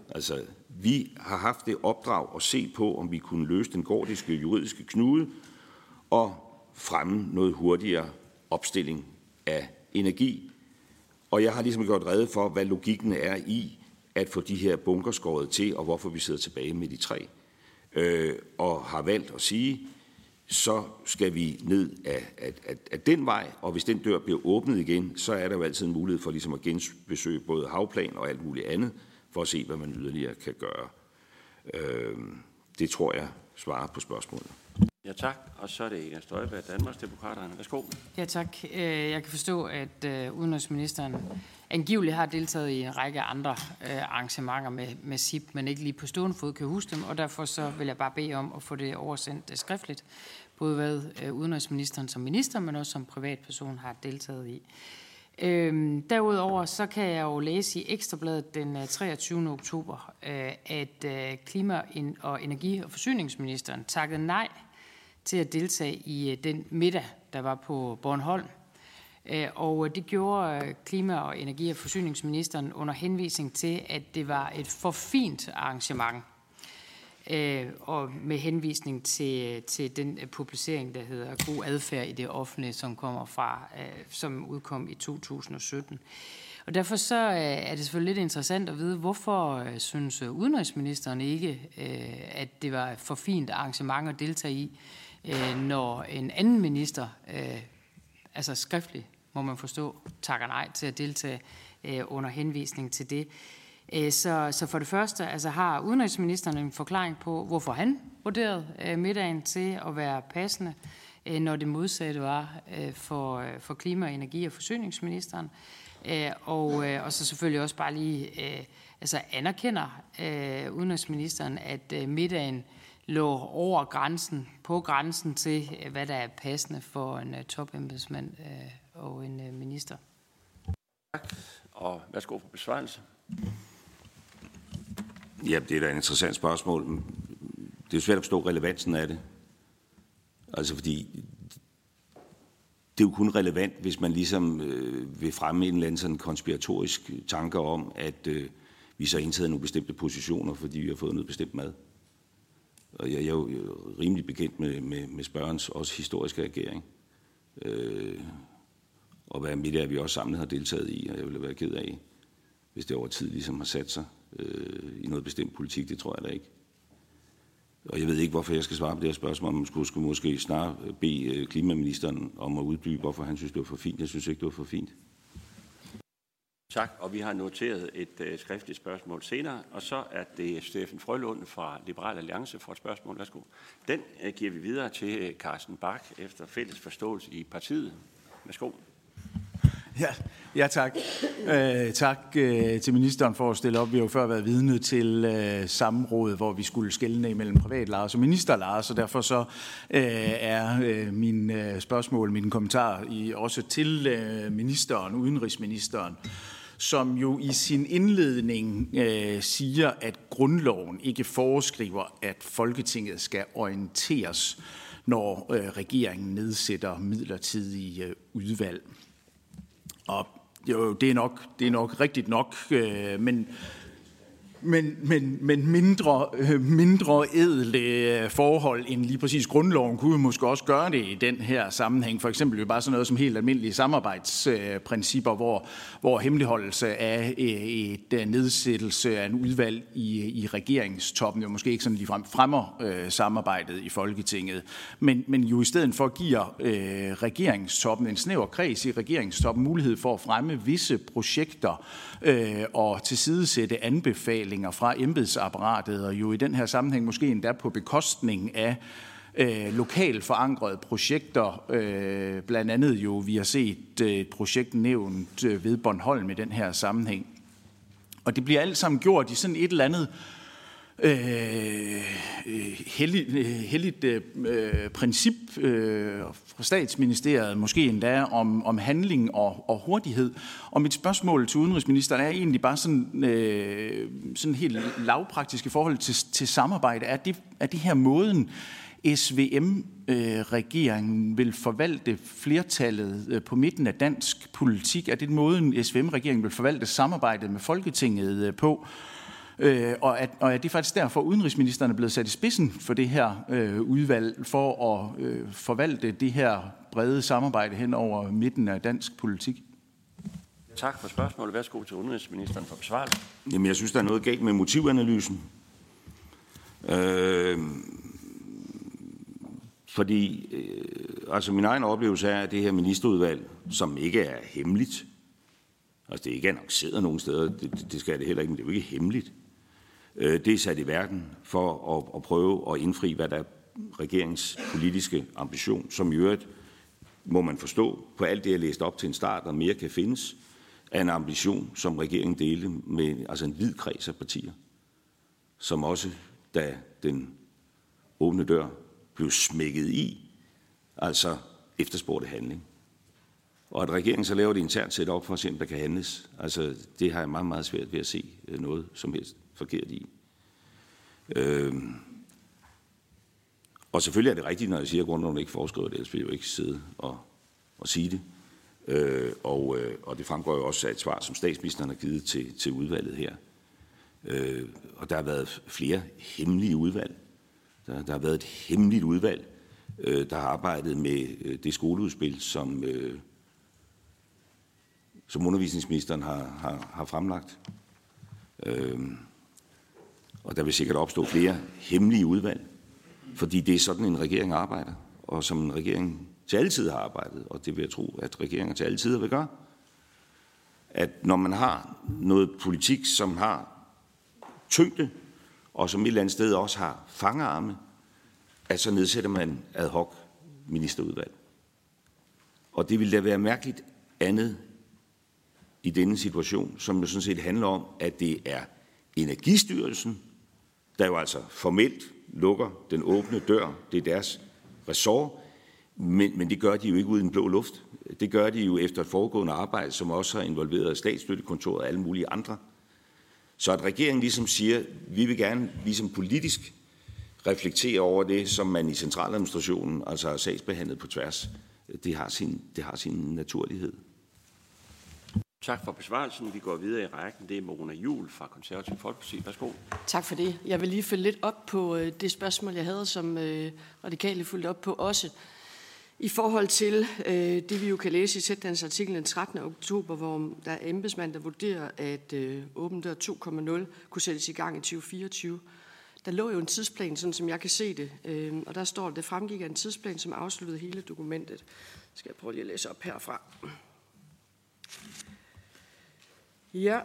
C: Altså, vi har haft det opdrag at se på, om vi kunne løse den gordiske juridiske knude og fremme noget hurtigere opstilling af energi. Og jeg har ligesom gjort redde for, hvad logikken er i at få de her bunker skåret til, og hvorfor vi sidder tilbage med de tre øh, og har valgt at sige, så skal vi ned af, af, af, af den vej, og hvis den dør bliver åbnet igen, så er der jo altid en mulighed for ligesom at genbesøge både havplan og alt muligt andet, for at se, hvad man yderligere kan gøre. Øh, det tror jeg svarer på spørgsmålet.
A: Ja, tak. Og så er det Inger Støjberg, Danmarksdemokraterne. Værsgo.
E: Ja, tak. Øh, jeg kan forstå, at øh, udenrigsministeren angiveligt har deltaget i en række andre øh, arrangementer med, med SIP, men ikke lige på stående fod kan huske dem, og derfor så vil jeg bare bede om at få det oversendt skriftligt, både hvad udenrigsministeren som minister, men også som privatperson har deltaget i. Øhm, derudover så kan jeg jo læse i Ekstrabladet den 23. oktober, øh, at øh, klima- og energi- og forsyningsministeren takkede nej til at deltage i øh, den middag, der var på Bornholm. Øh, og øh, det gjorde klima- og energi- og forsyningsministeren under henvisning til, at det var et for fint arrangement. Og med henvisning til, til den publicering, der hedder God adfærd i det offentlige, som kommer fra, som udkom i 2017. Og derfor så er det selvfølgelig lidt interessant at vide, hvorfor synes udenrigsministeren ikke, at det var et for fint arrangement at deltage i, øh, når en anden minister, øh, altså skriftligt må man forstå, takker nej til at deltage øh, under henvisning til det. Øh, så, så for det første altså har udenrigsministeren en forklaring på, hvorfor han vurderede øh, middagen til at være passende, øh, når det modsatte var øh, for, øh, for klima-, energi- og forsyningsministeren. Øh, og, øh, og så selvfølgelig også bare lige øh, altså anerkender øh, udenrigsministeren, at øh, middagen lå over grænsen, på grænsen til, øh, hvad der er passende for en uh, topembedsmand uh, og en minister.
A: Tak, og værsgo for besvarelse.
C: Ja, det er da et interessant spørgsmål, det er svært at forstå relevansen af det. Altså fordi det er jo kun relevant, hvis man ligesom øh, vil fremme en eller anden sådan konspiratorisk tanke om, at øh, vi så indtaget nogle bestemte positioner, fordi vi har fået noget bestemt mad. Og jeg, jeg er jo rimelig bekendt med, med, med spørgens også historiske regering. Øh, og hvad midt er, vi også samlet har deltaget i, og jeg ville være ked af, hvis det over tid ligesom har sat sig øh, i noget bestemt politik. Det tror jeg da ikke. Og jeg ved ikke, hvorfor jeg skal svare på det her spørgsmål. Man skulle, skulle måske snart bede øh, klimaministeren om at uddybe, hvorfor han synes, det var for fint. Jeg synes ikke, det var for fint.
A: Tak, og vi har noteret et øh, skriftligt spørgsmål senere, og så er det Steffen Frølund fra Liberal Alliance for et spørgsmål. Værsgo. Den øh, giver vi videre til øh, Carsten Bak efter fælles forståelse i partiet. Værsgo.
M: Ja, ja tak. Øh, tak øh, til ministeren for at stille op. Vi har jo før været vidne til øh, samråd, hvor vi skulle skælne imellem privatlejere og ministerlejer, så derfor så øh, er øh, min øh, spørgsmål, min kommentar i, også til øh, ministeren, udenrigsministeren, som jo i sin indledning øh, siger, at grundloven ikke foreskriver, at Folketinget skal orienteres, når øh, regeringen nedsætter midlertidige øh, udvalg. Og jo, det er nok, det er nok rigtigt nok, øh, men men, men, men mindre, øh, mindre edle øh, forhold end lige præcis grundloven kunne måske også gøre det i den her sammenhæng. For eksempel jo bare sådan noget som helt almindelige samarbejdsprincipper, øh, hvor, hvor hemmeligholdelse af et nedsættelse af en udvalg i, i regeringstoppen jo måske ikke sådan ligefrem fremmer øh, samarbejdet i Folketinget, men, men jo i stedet for giver øh, regeringstoppen, en snæver kreds i regeringstoppen, mulighed for at fremme visse projekter øh, og tilsidesætte anbefalinger fra embedsapparatet, og jo i den her sammenhæng måske endda på bekostning af øh, lokalt forankrede projekter. Øh, blandt andet jo, vi har set øh, et projekt nævnt øh, ved Bornholm i den her sammenhæng. Og det bliver alt sammen gjort i sådan et eller andet øh, øh, øh heldigt, øh, heldigt øh, øh, princip øh, fra statsministeriet, måske endda om, om handling og, og hurtighed. Og mit spørgsmål til udenrigsministeren er egentlig bare sådan, øh, sådan helt lavpraktisk i forhold til, til samarbejde. Er det, er det her måden, SVM-regeringen vil forvalte flertallet på midten af dansk politik? Er det måden, SVM-regeringen vil forvalte samarbejdet med Folketinget på? Øh, og, at, og at det er faktisk derfor, at udenrigsministeren er blevet sat i spidsen for det her øh, udvalg, for at øh, forvalte det her brede samarbejde hen over midten af dansk politik.
A: Tak for spørgsmålet. Værsgo til udenrigsministeren for besvarelse.
C: Jamen, jeg synes, der er noget galt med motivanalysen. Øh, fordi, øh, altså min egen oplevelse er, at det her ministerudvalg, som ikke er hemmeligt, altså det er ikke annonceret nogen steder, det, det skal det heller ikke, men det er jo ikke hemmeligt, Øh, Øh, det er sat i verden for at, at prøve at indfri, hvad der er regeringens politiske ambition, som i øvrigt, må man forstå, på alt det, jeg læste op til en start, og mere kan findes, er en ambition, som regeringen delte med altså en hvid kreds af partier, som også, da den åbne dør blev smækket i, altså efterspurgte handling. Og at regeringen så laver det internt set op for at se, om der kan handles, altså det har jeg meget, meget svært ved at se øh, noget som helst forkert i. Øh, og selvfølgelig er det rigtigt, når jeg siger, at grundloven ikke foreskriver det, altså, ellers vil jeg jo ikke sidde og, og sige det. Øh, og, øh, og det fremgår jo også af et svar, som statsministeren har givet til, til udvalget her. Øh, og der har været flere hemmelige udvalg. Der, der har været et hemmeligt udvalg, øh, der har arbejdet med øh, det skoleudspil, som, øh, som undervisningsministeren har, har, har fremlagt. Øh, og der vil sikkert opstå flere hemmelige udvalg, fordi det er sådan, en regering arbejder, og som en regering til alle tider har arbejdet, og det vil jeg tro, at regeringer til alle tider vil gøre. At når man har noget politik, som har tyngde, og som et eller andet sted også har fangearme, at så nedsætter man ad hoc ministerudvalg. Og det vil da være mærkeligt andet i denne situation, som jo sådan set handler om, at det er Energistyrelsen, der jo altså formelt lukker den åbne dør. Det er deres ressort, men, men det gør de jo ikke uden blå luft. Det gør de jo efter et foregående arbejde, som også har involveret statsstøttekontoret og alle mulige andre. Så at regeringen ligesom siger, vi vil gerne ligesom politisk reflektere over det, som man i centraladministrationen altså har sagsbehandlet på tværs. Det har sin, det har sin naturlighed.
A: Tak for besvarelsen. Vi går videre i rækken. Det er Mona Jul fra Konservativ Folkeparti. Værsgo.
G: Tak for det. Jeg vil lige følge lidt op på øh, det spørgsmål, jeg havde, som øh, radikale fulgte op på også. I forhold til øh, det, vi jo kan læse i Sætlands artikel den 13. oktober, hvor der er embedsmand, der vurderer, at øh, Åben Dør 2.0 kunne sættes i gang i 2024. Der lå jo en tidsplan, sådan som jeg kan se det, øh, og der står, at det fremgik af en tidsplan, som afsluttede hele dokumentet. Skal jeg prøve lige at læse op herfra. Ja,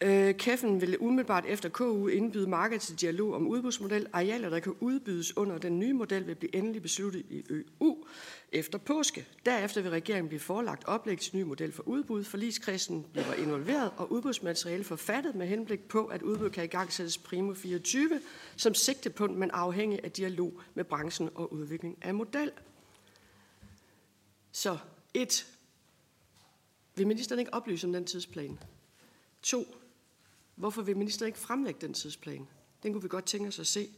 G: Øh, Kæffen vil umiddelbart efter KU indbyde markedet til dialog om udbudsmodel. Arealer, der kan udbydes under den nye model, vil blive endelig besluttet i EU efter påske. Derefter vil regeringen blive forelagt oplæg til ny model for udbud. Forligskredsen bliver involveret, og udbudsmateriale forfattet med henblik på, at udbud kan i gang sættes primo 24 som sigtepunkt, men afhængig af dialog med branchen og udvikling af model. Så et. Vil ministeren ikke oplyse om den tidsplan? To. Hvorfor vil ministeren ikke fremlægge den tidsplan? Den kunne vi godt tænke os at se.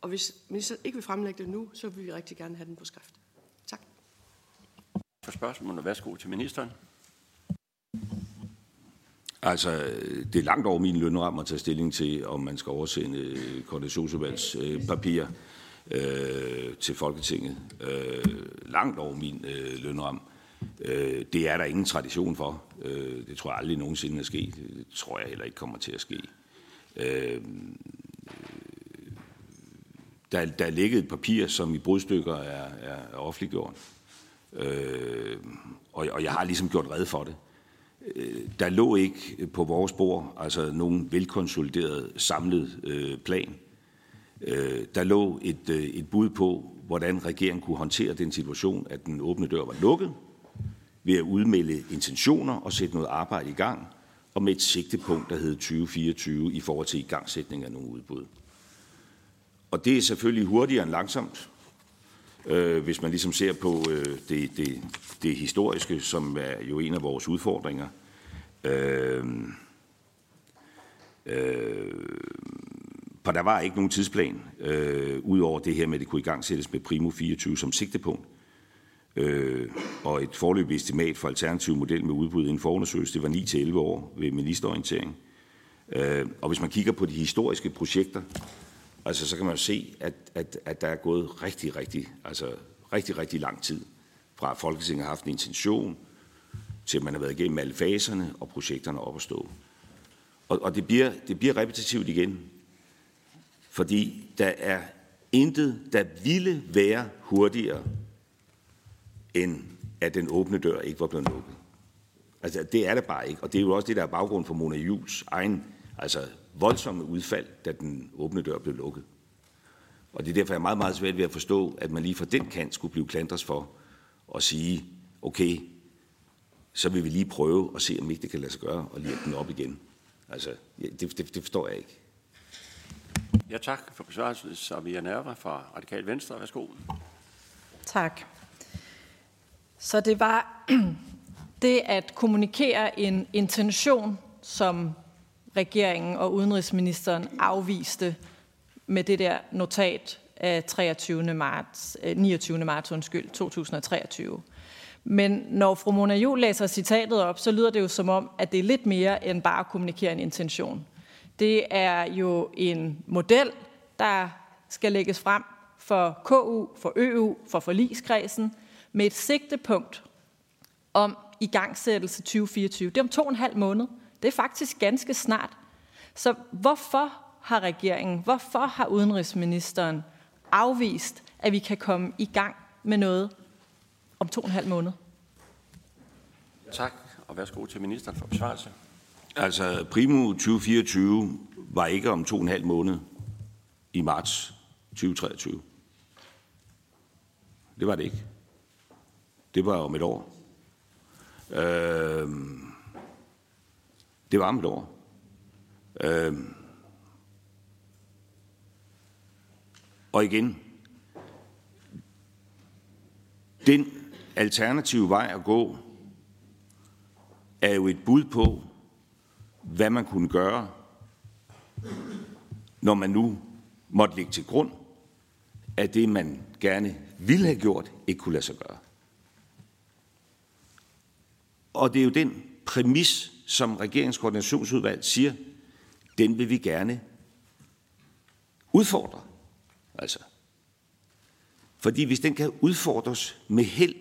G: Og hvis ministeren ikke vil fremlægge det nu, så vil vi rigtig gerne have den på skrift. Tak.
A: For spørgsmålet, værsgo til ministeren.
C: Altså, det er langt over min lønramme at tage stilling til, om man skal oversende koordinationsudvalgspapir øh, til Folketinget. Øh, langt over min øh, lønramme. Øh, det er der ingen tradition for. Øh, det tror jeg aldrig nogensinde er sket. Det tror jeg heller ikke kommer til at ske. Øh, der, der er ligget et papir, som i brudstykker er, er offentliggjort. Øh, og, og jeg har ligesom gjort red for det. Øh, der lå ikke på vores bord altså nogen velkonsolideret samlet øh, plan. Øh, der lå et, øh, et bud på, hvordan regeringen kunne håndtere den situation, at den åbne dør var lukket, ved at udmelde intentioner og sætte noget arbejde i gang, og med et sigtepunkt, der hed 2024 i forhold til igangsætning af nogle udbud. Og det er selvfølgelig hurtigere end langsomt, øh, hvis man ligesom ser på øh, det, det, det historiske, som er jo en af vores udfordringer. Øh, øh, for der var ikke nogen tidsplan, øh, ud over det her med, at det kunne igangsættes med Primo 24 som sigtepunkt øh, og et forløbigt estimat for alternativ model med udbud inden for undersøgelse, det var 9-11 år ved ministerorientering. Øh, og hvis man kigger på de historiske projekter, altså, så kan man jo se, at, at, at der er gået rigtig, rigtig, altså, rigtig, rigtig lang tid fra at Folketinget har haft en intention, til at man har været igennem alle faserne, og projekterne op at stå. Og, og det, bliver, det bliver repetitivt igen, fordi der er intet, der ville være hurtigere end at den åbne dør ikke var blevet lukket. Altså, det er det bare ikke. Og det er jo også det, der er baggrund for Mona Jules egen altså, voldsomme udfald, da den åbne dør blev lukket. Og det er derfor, jeg er meget, meget svært ved at forstå, at man lige fra den kant skulle blive klandres for at sige, okay, så vil vi lige prøve at se, om ikke det kan lade sig gøre, og lige den op igen. Altså, det, det, det forstår jeg ikke.
A: Ja, tak for besvarelsen. Samia Nerva fra Radikal Venstre. Værsgo.
H: Tak. Så det var det at kommunikere en intention, som regeringen og udenrigsministeren afviste med det der notat af 23. marts, øh, 29. marts undskyld, 2023. Men når fru Mona Juhl læser citatet op, så lyder det jo som om, at det er lidt mere end bare at kommunikere en intention. Det er jo en model, der skal lægges frem for KU, for ØU, for forligskredsen, med et sigtepunkt om igangsættelse 2024. Det er om to og en halv måned. Det er faktisk ganske snart. Så hvorfor har regeringen, hvorfor har udenrigsministeren afvist, at vi kan komme i gang med noget om to og en halv måned?
A: Tak, og værsgo til ministeren for besvarelse.
C: Altså, primo 2024 var ikke om to og en halv måned i marts 2023. Det var det ikke. Det var om et år. Øh, det var om et år. Øh, og igen, den alternative vej at gå er jo et bud på, hvad man kunne gøre, når man nu måtte ligge til grund at det, man gerne ville have gjort, ikke kunne lade sig gøre. Og det er jo den præmis, som regeringskoordinationsudvalget siger, den vil vi gerne udfordre. Altså. Fordi hvis den kan udfordres med held,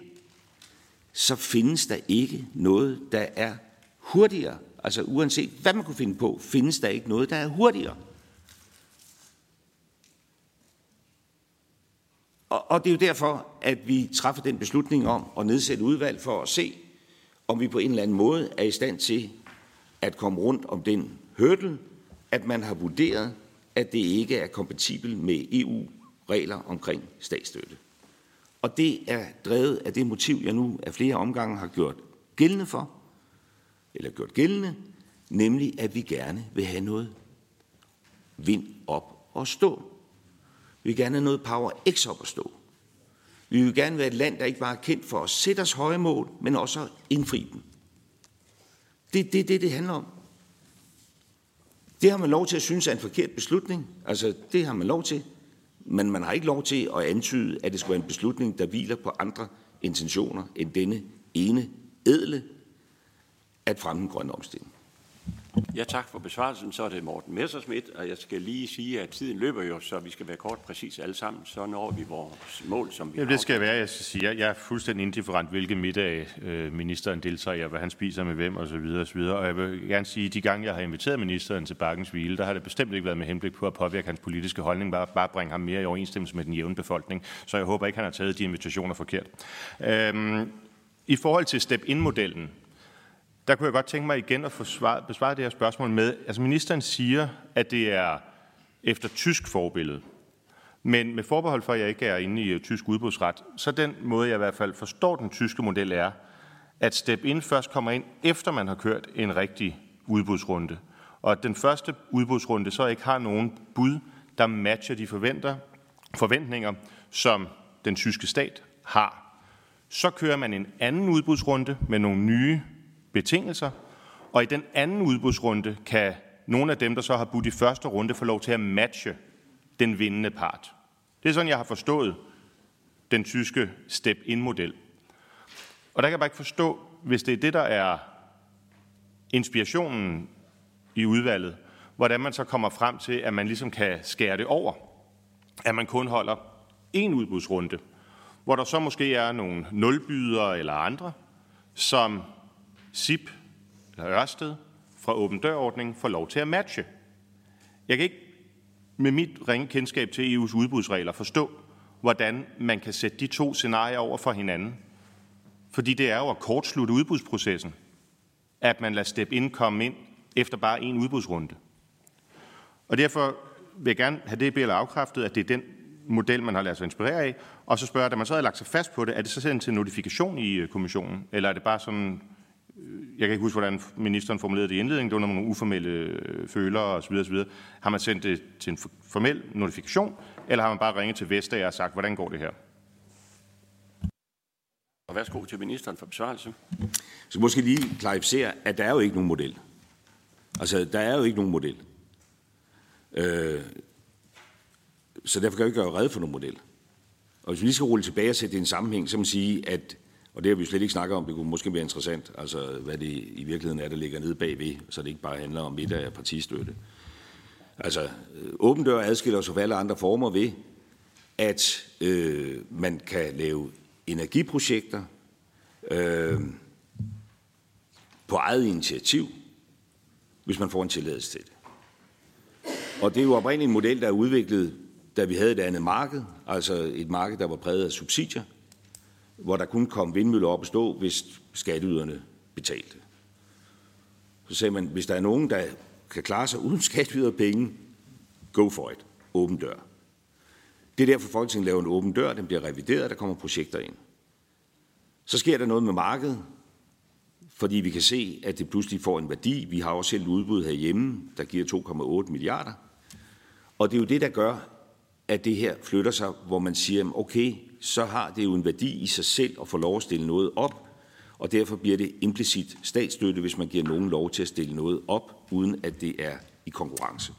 C: så findes der ikke noget, der er hurtigere. Altså uanset hvad man kunne finde på, findes der ikke noget, der er hurtigere. Og, og det er jo derfor, at vi træffer den beslutning om at nedsætte udvalg for at se, om vi på en eller anden måde er i stand til at komme rundt om den hurdle, at man har vurderet, at det ikke er kompatibel med EU-regler omkring statsstøtte. Og det er drevet af det motiv, jeg nu af flere omgange har gjort gældende for, eller gjort gældende, nemlig at vi gerne vil have noget vind op og stå. Vi vil gerne have noget Power X op at stå. Vi vil gerne være et land, der ikke bare er kendt for at sætte os høje mål, men også at indfri dem. Det er det, det, det handler om. Det har man lov til at synes er en forkert beslutning. Altså, det har man lov til. Men man har ikke lov til at antyde, at det skulle være en beslutning, der hviler på andre intentioner end denne ene edle at fremme den grønne omstilling.
A: Ja, tak for besvarelsen. Så er det Morten Messersmith, og jeg skal lige sige, at tiden løber jo, så vi skal være kort præcis alle sammen. Så når vi vores mål, som vi
I: Jamen, det skal være, jeg skal sige. Jeg er fuldstændig indifferent, hvilke middag øh, ministeren deltager i, hvad han spiser med hvem osv. osv. Og jeg vil gerne sige, at de gange, jeg har inviteret ministeren til Bakkens Hvile, der har det bestemt ikke været med henblik på at påvirke hans politiske holdning, bare, bare bringe ham mere i overensstemmelse med den jævne befolkning. Så jeg håber ikke, han har taget de invitationer forkert. Øhm, I forhold til step-in-modellen, der kunne jeg godt tænke mig igen at få svaret, besvare det her spørgsmål med, altså ministeren siger, at det er efter tysk forbillede. Men med forbehold for, at jeg ikke er inde i øh, tysk udbudsret, så den måde, jeg i hvert fald forstår den tyske model er, at step in først kommer ind, efter man har kørt en rigtig udbudsrunde. Og at den første udbudsrunde så ikke har nogen bud, der matcher de forventer, forventninger, som den tyske stat har. Så kører man en anden udbudsrunde med nogle nye betingelser, og i den anden udbudsrunde kan nogle af dem, der så har budt i første runde, få lov til at matche den vindende part. Det er sådan, jeg har forstået den tyske step-in-model. Og der kan jeg bare ikke forstå, hvis det er det, der er inspirationen i udvalget, hvordan man så kommer frem til, at man ligesom kan skære det over. At man kun holder én udbudsrunde, hvor der så måske er nogle nulbydere eller andre, som SIP eller Ørsted fra åben dørordningen får lov til at matche. Jeg kan ikke med mit ringe kendskab til EU's udbudsregler forstå, hvordan man kan sætte de to scenarier over for hinanden. Fordi det er jo at kortslutte udbudsprocessen, at man lader step in komme ind efter bare en udbudsrunde. Og derfor vil jeg gerne have det billede afkræftet, at det er den model, man har lavet sig inspirere af. Og så spørger jeg, da man så har lagt sig fast på det, er det så sendt til notifikation i øh, kommissionen, eller er det bare sådan jeg kan ikke huske, hvordan ministeren formulerede det i indledningen, det var nogle uformelle øh, følere osv. osv. Har man sendt det til en formel notifikation, eller har man bare ringet til Vestager og sagt, hvordan går det her?
A: Og værsgo til ministeren for besvarelse.
C: Så måske lige klarificere, at der er jo ikke nogen model. Altså, der er jo ikke nogen model. Øh, så derfor kan jeg ikke gøre redde for nogen model. Og hvis vi lige skal rulle tilbage og sætte det i en sammenhæng, så må man sige, at og det har vi slet ikke snakket om. Det kunne måske være interessant, altså hvad det i virkeligheden er, der ligger nede bagved, så det ikke bare handler om middag af partistøtte. Altså, øh, åben dør adskiller sig fra alle andre former ved, at øh, man kan lave energiprojekter øh, på eget initiativ, hvis man får en tilladelse til det. Og det er jo oprindeligt en model, der er udviklet, da vi havde et andet marked, altså et marked, der var præget af subsidier – hvor der kun kom vindmøller op at stå, hvis skatteyderne betalte. Så sagde man, hvis der er nogen, der kan klare sig uden skatteyder penge, go for it. Åben dør. Det er derfor, Folketinget laver en åben dør, den bliver revideret, der kommer projekter ind. Så sker der noget med markedet, fordi vi kan se, at det pludselig får en værdi. Vi har også selv et udbud herhjemme, der giver 2,8 milliarder. Og det er jo det, der gør, at det her flytter sig, hvor man siger, okay, så har det jo en værdi i sig selv at få lov at stille noget op, og derfor bliver det implicit statsstøtte, hvis man giver nogen lov til at stille noget op, uden at det er i konkurrence.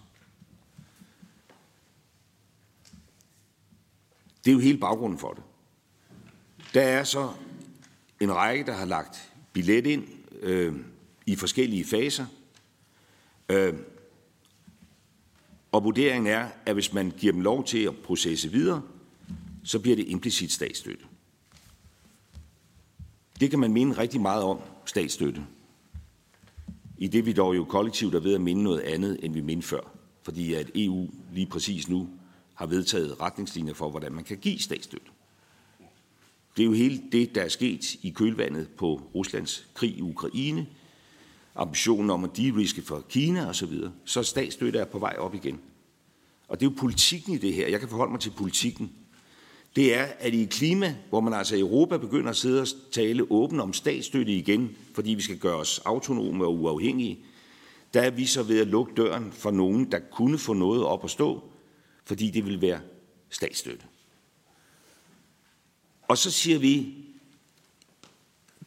C: Det er jo hele baggrunden for det. Der er så en række, der har lagt billet ind øh, i forskellige faser. Øh, og vurderingen er, at hvis man giver dem lov til at processe videre, så bliver det implicit statsstøtte. Det kan man mene rigtig meget om, statsstøtte. I det vi dog jo kollektivt er ved at minde noget andet, end vi mindte før. Fordi at EU lige præcis nu har vedtaget retningslinjer for, hvordan man kan give statsstøtte. Det er jo hele det, der er sket i kølvandet på Ruslands krig i Ukraine, ambitionen om at de-riske for Kina osv., så, så statsstøtte er på vej op igen. Og det er jo politikken i det her. Jeg kan forholde mig til politikken. Det er, at i et klima, hvor man altså i Europa begynder at sidde og tale åbent om statsstøtte igen, fordi vi skal gøre os autonome og uafhængige, der er vi så ved at lukke døren for nogen, der kunne få noget op at stå, fordi det vil være statsstøtte. Og så siger vi,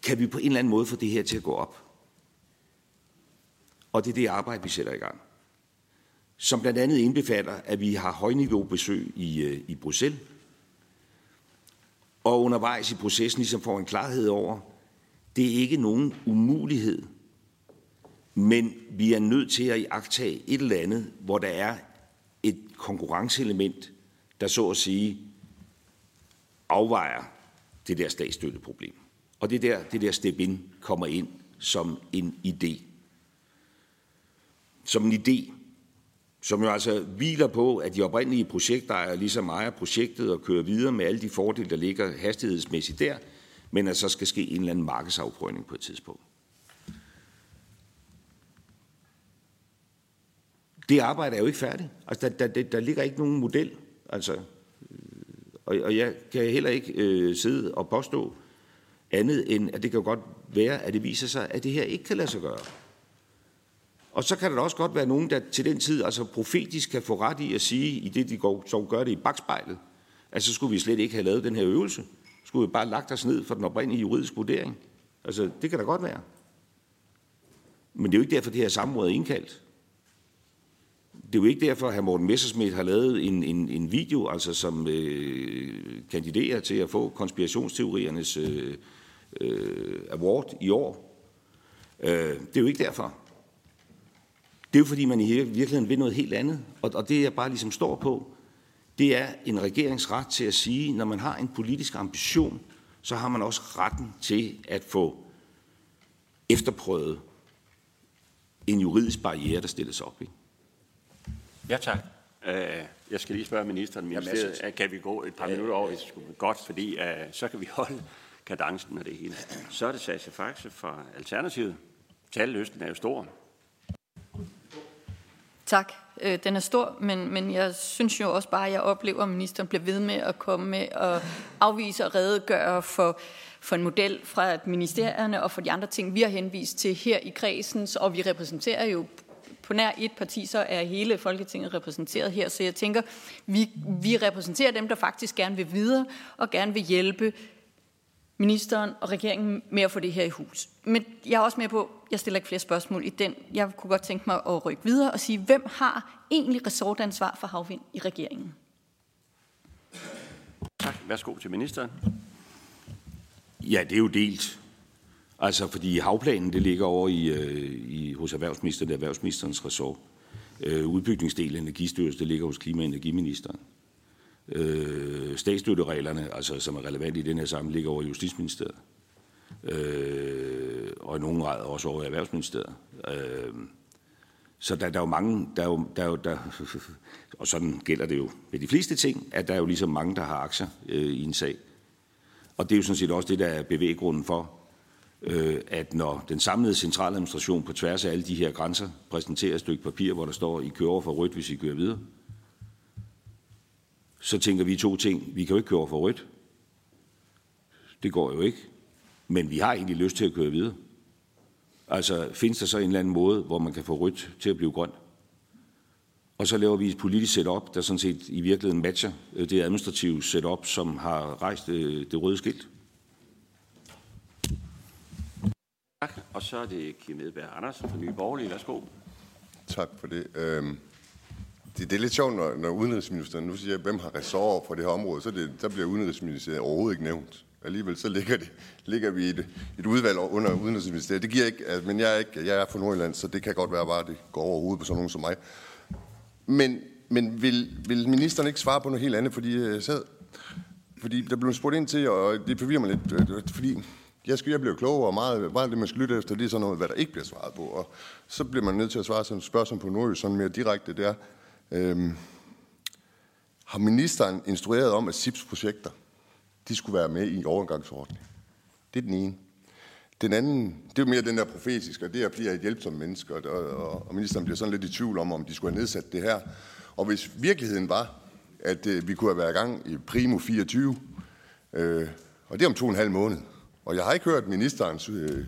C: kan vi på en eller anden måde få det her til at gå op? Og det er det arbejde, vi sætter i gang. Som blandt andet indbefatter, at vi har højniveaubesøg i, øh, i Bruxelles, og undervejs i processen ligesom får en klarhed over, det er ikke nogen umulighed, men vi er nødt til at iagtage et eller andet, hvor der er et konkurrenceelement, der så at sige afvejer det der statsstøtteproblem. Og det der, det der step in kommer ind som en idé. Som en idé, som jo altså hviler på, at de oprindelige projekter er ligesom ejer projektet og kører videre med alle de fordele, der ligger hastighedsmæssigt der, men at så skal ske en eller anden markedsafprøvning på et tidspunkt. Det arbejde er jo ikke færdigt. Altså, der, der, der ligger ikke nogen model. Altså, og, og jeg kan heller ikke øh, sidde og påstå andet end, at det kan godt være, at det viser sig, at det her ikke kan lade sig gøre. Og så kan der også godt være nogen, der til den tid altså profetisk kan få ret i at sige, i det de går, så gør det i bagspejlet, at så skulle vi slet ikke have lavet den her øvelse. Så skulle vi bare lagt os ned for den oprindelige juridiske vurdering. Altså, det kan da godt være. Men det er jo ikke derfor, det her samråd er indkaldt. Det er jo ikke derfor, at hr. Morten Messersmith har lavet en, en, en video, altså som øh, kandiderer til at få konspirationsteoriernes øh, øh, award i år. Øh, det er jo ikke derfor. Det er jo fordi, man i virkeligheden vil noget helt andet. Og, og det, jeg bare ligesom står på, det er en regeringsret til at sige, når man har en politisk ambition, så har man også retten til at få efterprøvet en juridisk barriere, der stilles op. Ikke?
A: Ja, tak. Øh, jeg skal lige spørge ministeren, ministeriet, kan vi gå et par minutter over, hvis det skulle godt, fordi uh, så kan vi holde kadencen med det hele. Så er det Sascha Faxe fra Alternativet. Talløsten er jo stor.
J: Tak. Øh, den er stor, men, men jeg synes jo også bare, at jeg oplever, at ministeren bliver ved med at komme med og afvise og redegøre for, for en model fra ministerierne og for de andre ting, vi har henvist til her i kredsen, og vi repræsenterer jo på nær et parti, så er hele Folketinget repræsenteret her. Så jeg tænker, vi, vi repræsenterer dem, der faktisk gerne vil videre og gerne vil hjælpe ministeren og regeringen med at få det her i hus. Men jeg er også med på, jeg stiller ikke flere spørgsmål i den. Jeg kunne godt tænke mig at rykke videre og sige, hvem har egentlig resortansvar for havvind i regeringen?
A: Tak. Værsgo til ministeren.
C: Ja, det er jo delt. Altså, fordi havplanen, det ligger over i, øh, i, hos erhvervsministeren, det er erhvervsministerens ressort. Øh, udbygningsdelen af Energistyrelsen, det ligger hos klima- og energiministeren. Øh, statsstøttereglerne, altså, som er relevante i den her sammenhæng, ligger over Justitsministeriet. Øh, og i nogen grad også over Erhvervsministeriet. Øh, så der, der er jo mange, der er jo, der er jo, der, og sådan gælder det jo med de fleste ting, at der er jo ligesom mange, der har aktier øh, i en sag. Og det er jo sådan set også det, der er bevæggrunden for, øh, at når den samlede centraladministration på tværs af alle de her grænser præsenterer et stykke papir, hvor der står, I kører over for rødt, hvis I kører videre, så tænker vi to ting. Vi kan jo ikke køre over for rødt. Det går jo ikke. Men vi har egentlig lyst til at køre videre. Altså, findes der så en eller anden måde, hvor man kan få rødt til at blive grønt? Og så laver vi et politisk setup, der sådan set i virkeligheden matcher øh, det administrative setup, som har rejst øh, det røde skilt.
A: Tak. Og så er det Kim Edberg Andersen fra Nye Borgerlige. Værsgo.
K: Tak for det. Øhm, det, det er lidt sjovt, når, når udenrigsministeren nu siger, hvem har ressort for det her område, så det, så bliver udenrigsministeriet overhovedet ikke nævnt. Alligevel så ligger, det, ligger vi i et, et udvalg under udenrigsministeriet. Det giver ikke, altså, men jeg er, ikke, jeg er fra Nordjylland, så det kan godt være bare, at det går over hovedet på sådan nogen som mig. Men, men vil, vil ministeren ikke svare på noget helt andet, fordi øh, jeg sad, fordi der blev spurgt ind til, og det forvirrer mig lidt, øh, øh, fordi jeg, skal, jeg bliver klogere, og meget, meget det, man skal lytte efter, det er sådan noget, hvad der ikke bliver svaret på. Og så bliver man nødt til at svare sådan et spørgsmål på nordjysk, sådan mere direkte, det er, øhm, har ministeren instrueret om, at SIPS-projekter, de skulle være med i overgangsordningen? Det er den ene. Den anden, det er mere den der profetiske, og det er, fordi jeg er et hjælpsomt menneske, og, og, og ministeren bliver sådan lidt i tvivl om, om de skulle have nedsat det her. Og hvis virkeligheden var, at øh, vi kunne have været i gang i primo 24, øh, og det er om to og en halv måned, og jeg har ikke hørt ministerens øh,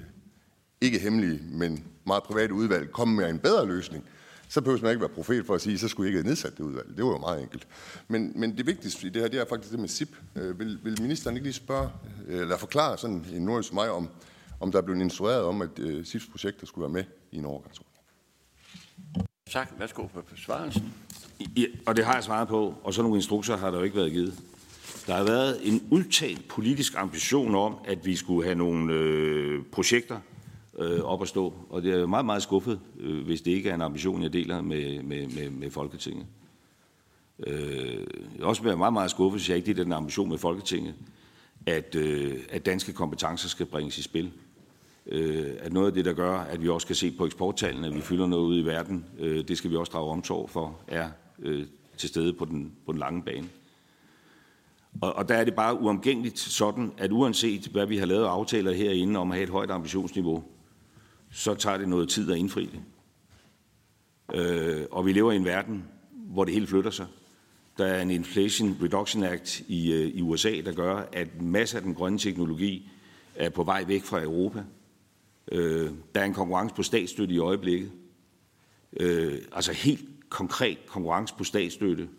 K: ikke hemmelige, men meget private udvalg komme med en bedre løsning, så behøver man ikke være profet for at sige, så skulle I ikke have nedsat det udvalg. Det var jo meget enkelt. Men, men det vigtigste i det her, det er faktisk det med SIP. Øh, vil, vil ministeren ikke lige spørge, øh, eller forklare sådan en nordisk som mig, om, om der er blevet instrueret om, at øh, SIPs projekter skulle være med i en overgangsordning?
A: Tak. Værsgo på besvarelsen.
C: Ja, og det har jeg svaret på, og så nogle instrukser har der jo ikke været givet. Der har været en udtalt politisk ambition om, at vi skulle have nogle øh, projekter øh, op at stå, og det er meget, meget skuffet, øh, hvis det ikke er en ambition, jeg deler med, med, med, med Folketinget. Øh, jeg også være meget, meget skuffet, hvis jeg ikke deler den ambition med Folketinget, at, øh, at danske kompetencer skal bringes i spil. Øh, at noget af det, der gør, at vi også kan se på eksporttallene, at vi fylder noget ud i verden, øh, det skal vi også drage omsorg for, er øh, til stede på den, på den lange bane. Og, og der er det bare uomgængeligt sådan, at uanset hvad vi har lavet aftaler herinde om at have et højt ambitionsniveau, så tager det noget tid at indfri det. Øh, og vi lever i en verden, hvor det hele flytter sig. Der er en Inflation Reduction Act i, øh, i USA, der gør, at masser af den grønne teknologi er på vej væk fra Europa. Øh, der er en konkurrence på statsstøtte i øjeblikket. Øh, altså helt konkret konkurrence på statsstøtte,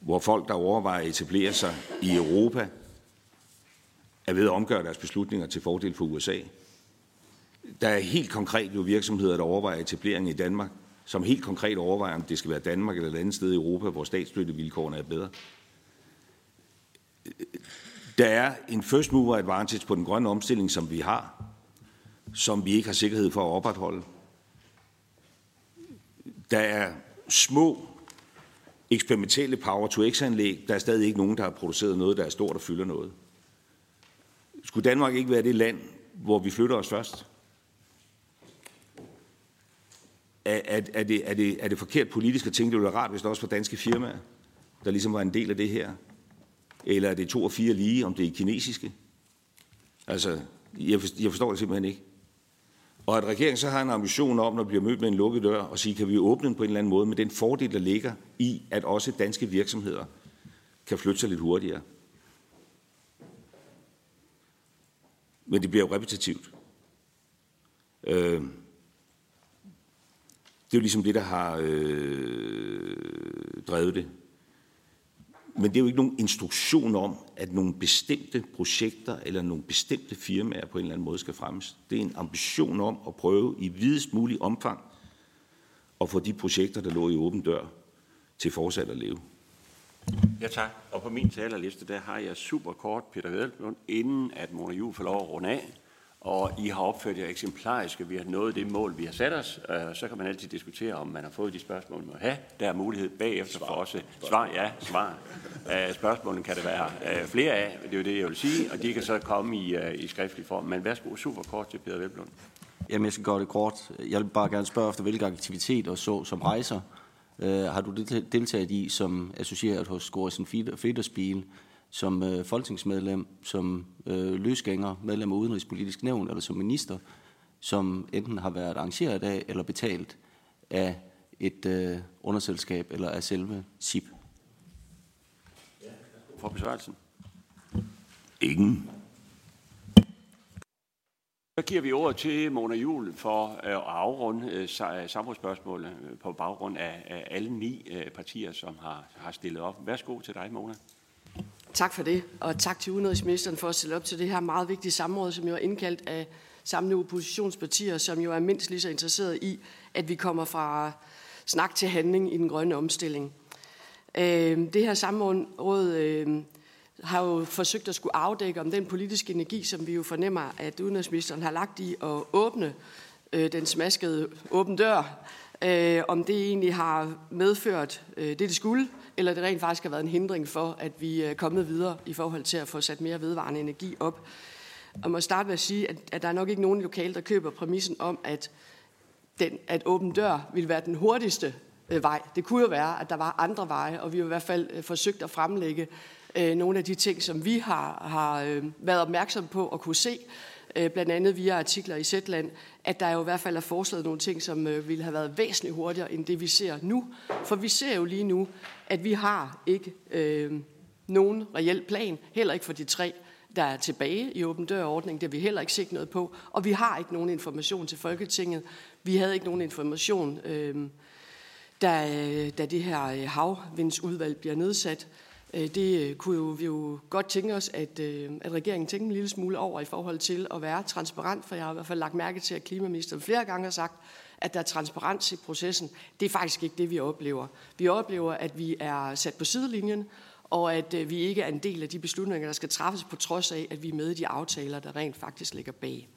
C: hvor folk, der overvejer at etablere sig i Europa, er ved at omgøre deres beslutninger til fordel for USA. Der er helt konkret jo virksomheder, der overvejer etablering i Danmark, som helt konkret overvejer, om det skal være Danmark eller et andet sted i Europa, hvor statsstøttevilkårene er bedre. Der er en first mover advantage på den grønne omstilling, som vi har, som vi ikke har sikkerhed for at opretholde. Der er små eksperimentelle power-to-x-anlæg. Der er stadig ikke nogen, der har produceret noget, der er stort og fylder noget. Skulle Danmark ikke være det land, hvor vi flytter os først? Er, er, er, det, er, det, er det forkert politisk at tænke, det ville være rart, hvis det også var danske firmaer, der ligesom var en del af det her? Eller er det to og fire lige, om det er kinesiske? Altså, jeg forstår det simpelthen ikke. Og at regeringen så har en ambition om, når vi bliver mødt med en lukket dør, og sige, kan vi åbne den på en eller anden måde, med den fordel, der ligger i, at også danske virksomheder kan flytte sig lidt hurtigere. Men det bliver jo repetitivt. Øh, det er jo ligesom det, der har øh, drevet det. Men det er jo ikke nogen instruktion om, at nogle bestemte projekter eller nogle bestemte firmaer på en eller anden måde skal fremmes. Det er en ambition om at prøve i videst mulig omfang at få de projekter, der lå i åben dør, til fortsat at leve.
A: Ja, tak. Og på min talerliste, der har jeg super kort Peter Hedelblund, inden at Mona Juhl får lov at runde af og I har opført jer eksemplarisk, at vi har nået det mål, vi har sat os. Øh, så kan man altid diskutere, om man har fået de spørgsmål, man må have. Der er mulighed bagefter for også svar. Ja, svar. Uh, spørgsmålene kan det være uh, flere af, det er jo det, jeg vil sige, og de kan så komme i, i skriftlig form. Men værsgo, super kort til Peter Velblund.
B: Jamen, jeg skal gøre det kort. Jeg vil bare gerne spørge efter, hvilke aktiviteter så som rejser har du deltaget i som associeret hos Gorsen Federspil? Som øh, folketingsmedlem, som øh, løsgænger, medlem af Udenrigspolitisk Nævn eller som minister, som enten har været arrangeret af eller betalt af et øh, underselskab eller af selve SIP?
A: For besvarelsen.
C: Ingen.
A: Så giver vi ordet til Mona Jul for øh, at afrunde øh, samrådsspørgsmålet øh, på baggrund af alle ni partier, som har, har stillet op. Værsgo til dig, Mona.
G: Tak for det, og tak til udenrigsministeren for at stille op til det her meget vigtige samråd, som jo er indkaldt af samlede oppositionspartier, som jo er mindst lige så interesseret i, at vi kommer fra snak til handling i den grønne omstilling. Øhm, det her samråd øhm, har jo forsøgt at skulle afdække om den politiske energi, som vi jo fornemmer, at udenrigsministeren har lagt i at åbne øh, den smaskede åben dør, øh, om det egentlig har medført øh, det, det skulle, eller det rent faktisk har været en hindring for, at vi øh, er kommet videre i forhold til at få sat mere vedvarende energi op. Og må starte med at sige, at, at der er nok ikke nogen lokale, der køber præmissen om, at, den, at åben dør vil være den hurtigste øh, vej. Det kunne jo være, at der var andre veje, og vi har i hvert fald øh, forsøgt at fremlægge øh, nogle af de ting, som vi har, har øh, været opmærksom på og kunne se, øh, blandt andet via artikler i Zetland, at der jo i hvert fald er foreslået nogle ting, som øh, ville have været væsentligt hurtigere end det, vi ser nu. For vi ser jo lige nu, at vi har ikke øh, nogen reel plan, heller ikke for de tre der er tilbage i åben dørordning. Det har vi heller ikke set noget på. Og vi har ikke nogen information til Folketinget. Vi havde ikke nogen information, øh, da, øh, da det her øh, havvindsudvalg bliver nedsat. Øh, det øh, kunne jo, vi jo godt tænke os, at, øh, at regeringen tænker en lille smule over i forhold til at være transparent, for jeg har i hvert fald lagt mærke til, at klimaministeren flere gange har sagt, at der er transparens i processen. Det er faktisk ikke det, vi oplever. Vi oplever, at vi er sat på sidelinjen, og at vi ikke er en del af de beslutninger, der skal træffes på trods af, at vi er med i de aftaler, der rent faktisk ligger bag.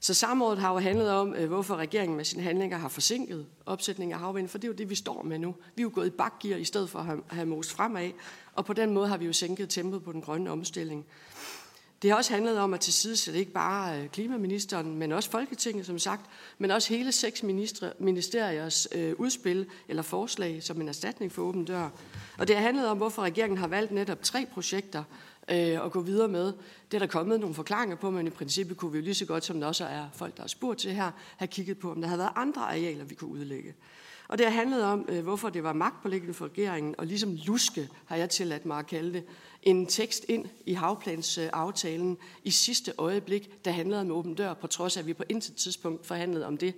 G: Så samrådet har jo handlet om, øh, hvorfor regeringen med sine handlinger har forsinket opsætningen af havvind, for det er jo det, vi står med nu. Vi er jo gået i bakgear i stedet for at have, mos most fremad, og på den måde har vi jo sænket tempoet på den grønne omstilling. Det har også handlet om at tilsidesætte ikke bare øh, klimaministeren, men også Folketinget, som sagt, men også hele seks ministre, ministeriers øh, udspil eller forslag som en erstatning for åben dør. Og det har handlet om, hvorfor regeringen har valgt netop tre projekter øh, at gå videre med. Det er der kommet nogle forklaringer på, men i princippet kunne vi jo lige så godt, som der også er folk, der har spurgt til her, have kigget på, om der havde været andre arealer, vi kunne udlægge. Og det har handlet om, øh, hvorfor det var magtpålæggende for regeringen, og ligesom luske, har jeg tilladt mig at kalde det, en tekst ind i havplansaftalen i sidste øjeblik, der handlede om åben dør, på trods af, at vi på intet tidspunkt forhandlede om det.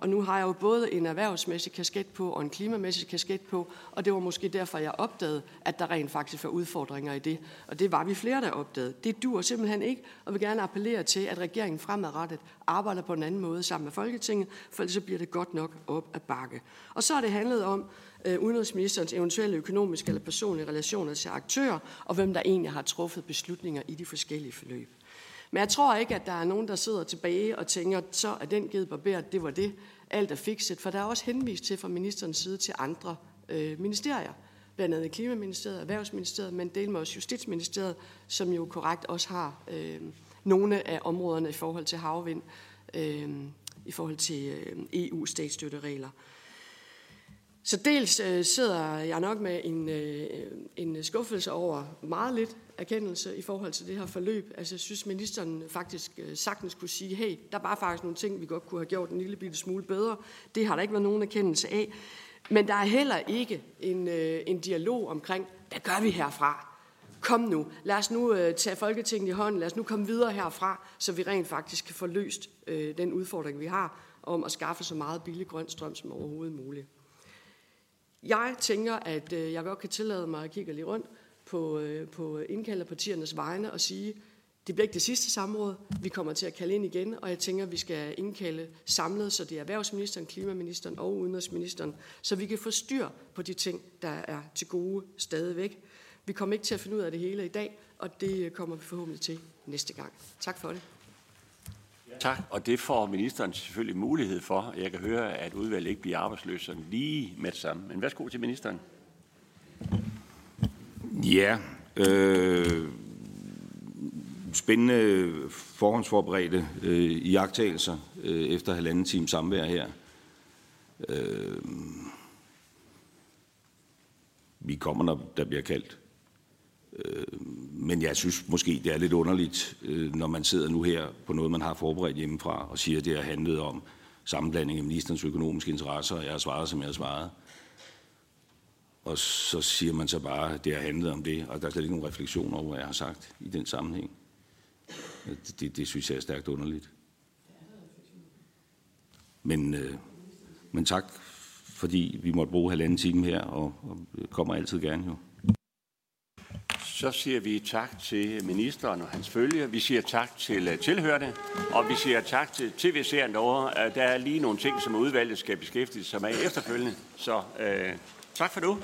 G: Og nu har jeg jo både en erhvervsmæssig kasket på og en klimamæssig kasket på, og det var måske derfor, jeg opdagede, at der rent faktisk var udfordringer i det. Og det var vi flere, der opdagede. Det dur simpelthen ikke, og vil gerne appellere til, at regeringen fremadrettet arbejder på en anden måde sammen med Folketinget, for ellers så bliver det godt nok op at bakke. Og så har det handlet om, øh, udenrigsministerens eventuelle økonomiske eller personlige relationer til aktører, og hvem der egentlig har truffet beslutninger i de forskellige forløb. Men jeg tror ikke, at der er nogen, der sidder tilbage og tænker, så er den givet barberet, det var det, alt er fikset. For der er også henvist til fra ministerens side til andre øh, ministerier, blandt andet Klimaministeriet, Erhvervsministeriet, men del med også Justitsministeriet, som jo korrekt også har øh, nogle af områderne i forhold til havvind, øh, i forhold til øh, EU-statsstøtteregler. Så dels øh, sidder jeg nok med en, øh, en skuffelse over meget lidt erkendelse i forhold til det her forløb. Altså jeg synes, ministeren faktisk øh, sagtens kunne sige, hey, der var bare faktisk nogle ting, vi godt kunne have gjort en lille bitte smule bedre. Det har der ikke været nogen erkendelse af. Men der er heller ikke en, øh, en dialog omkring, hvad gør vi herfra? Kom nu, lad os nu øh, tage Folketinget i hånden, lad os nu komme videre herfra, så vi rent faktisk kan få løst øh, den udfordring, vi har om at skaffe så meget billig grøn strøm som overhovedet muligt. Jeg tænker, at øh, jeg godt kan tillade mig at kigge lige rundt på, øh, på indkalderpartiernes vegne og sige, det bliver ikke det sidste samråd. Vi kommer til at kalde ind igen, og jeg tænker, at vi skal indkalde samlet, så det er erhvervsministeren, klimaministeren og udenrigsministeren, så vi kan få styr på de ting, der er til gode stadigvæk. Vi kommer ikke til at finde ud af det hele i dag, og det kommer vi forhåbentlig til næste gang. Tak for det.
A: Tak, og det får ministeren selvfølgelig mulighed for. Jeg kan høre, at udvalget ikke bliver arbejdsløs sådan lige med det samme. Men værsgo til ministeren.
C: Ja, øh, spændende forhåndsforberedte øh, iagtagelser øh, efter halvanden time samvær her. Øh, vi kommer, når der bliver kaldt. Øh, men jeg synes måske, det er lidt underligt, øh, når man sidder nu her på noget, man har forberedt hjemmefra, og siger, at det har handlet om sammenblanding af ministerens økonomiske interesser, og jeg har svaret, som jeg har svaret. Og så siger man så bare, at det har handlet om det, og der er slet ikke nogen refleksion over, hvad jeg har sagt i den sammenhæng. Det, det, det synes jeg er stærkt underligt. Men, øh, men tak, fordi vi måtte bruge halvanden time her, og, og kommer altid gerne jo.
A: Så siger vi tak til ministeren og hans følge. Vi siger tak til øh, tilhørende, og vi siger tak til tv-serien derovre. Øh, der er lige nogle ting, som udvalget skal beskæftige sig med efterfølgende. Så øh, tak for nu.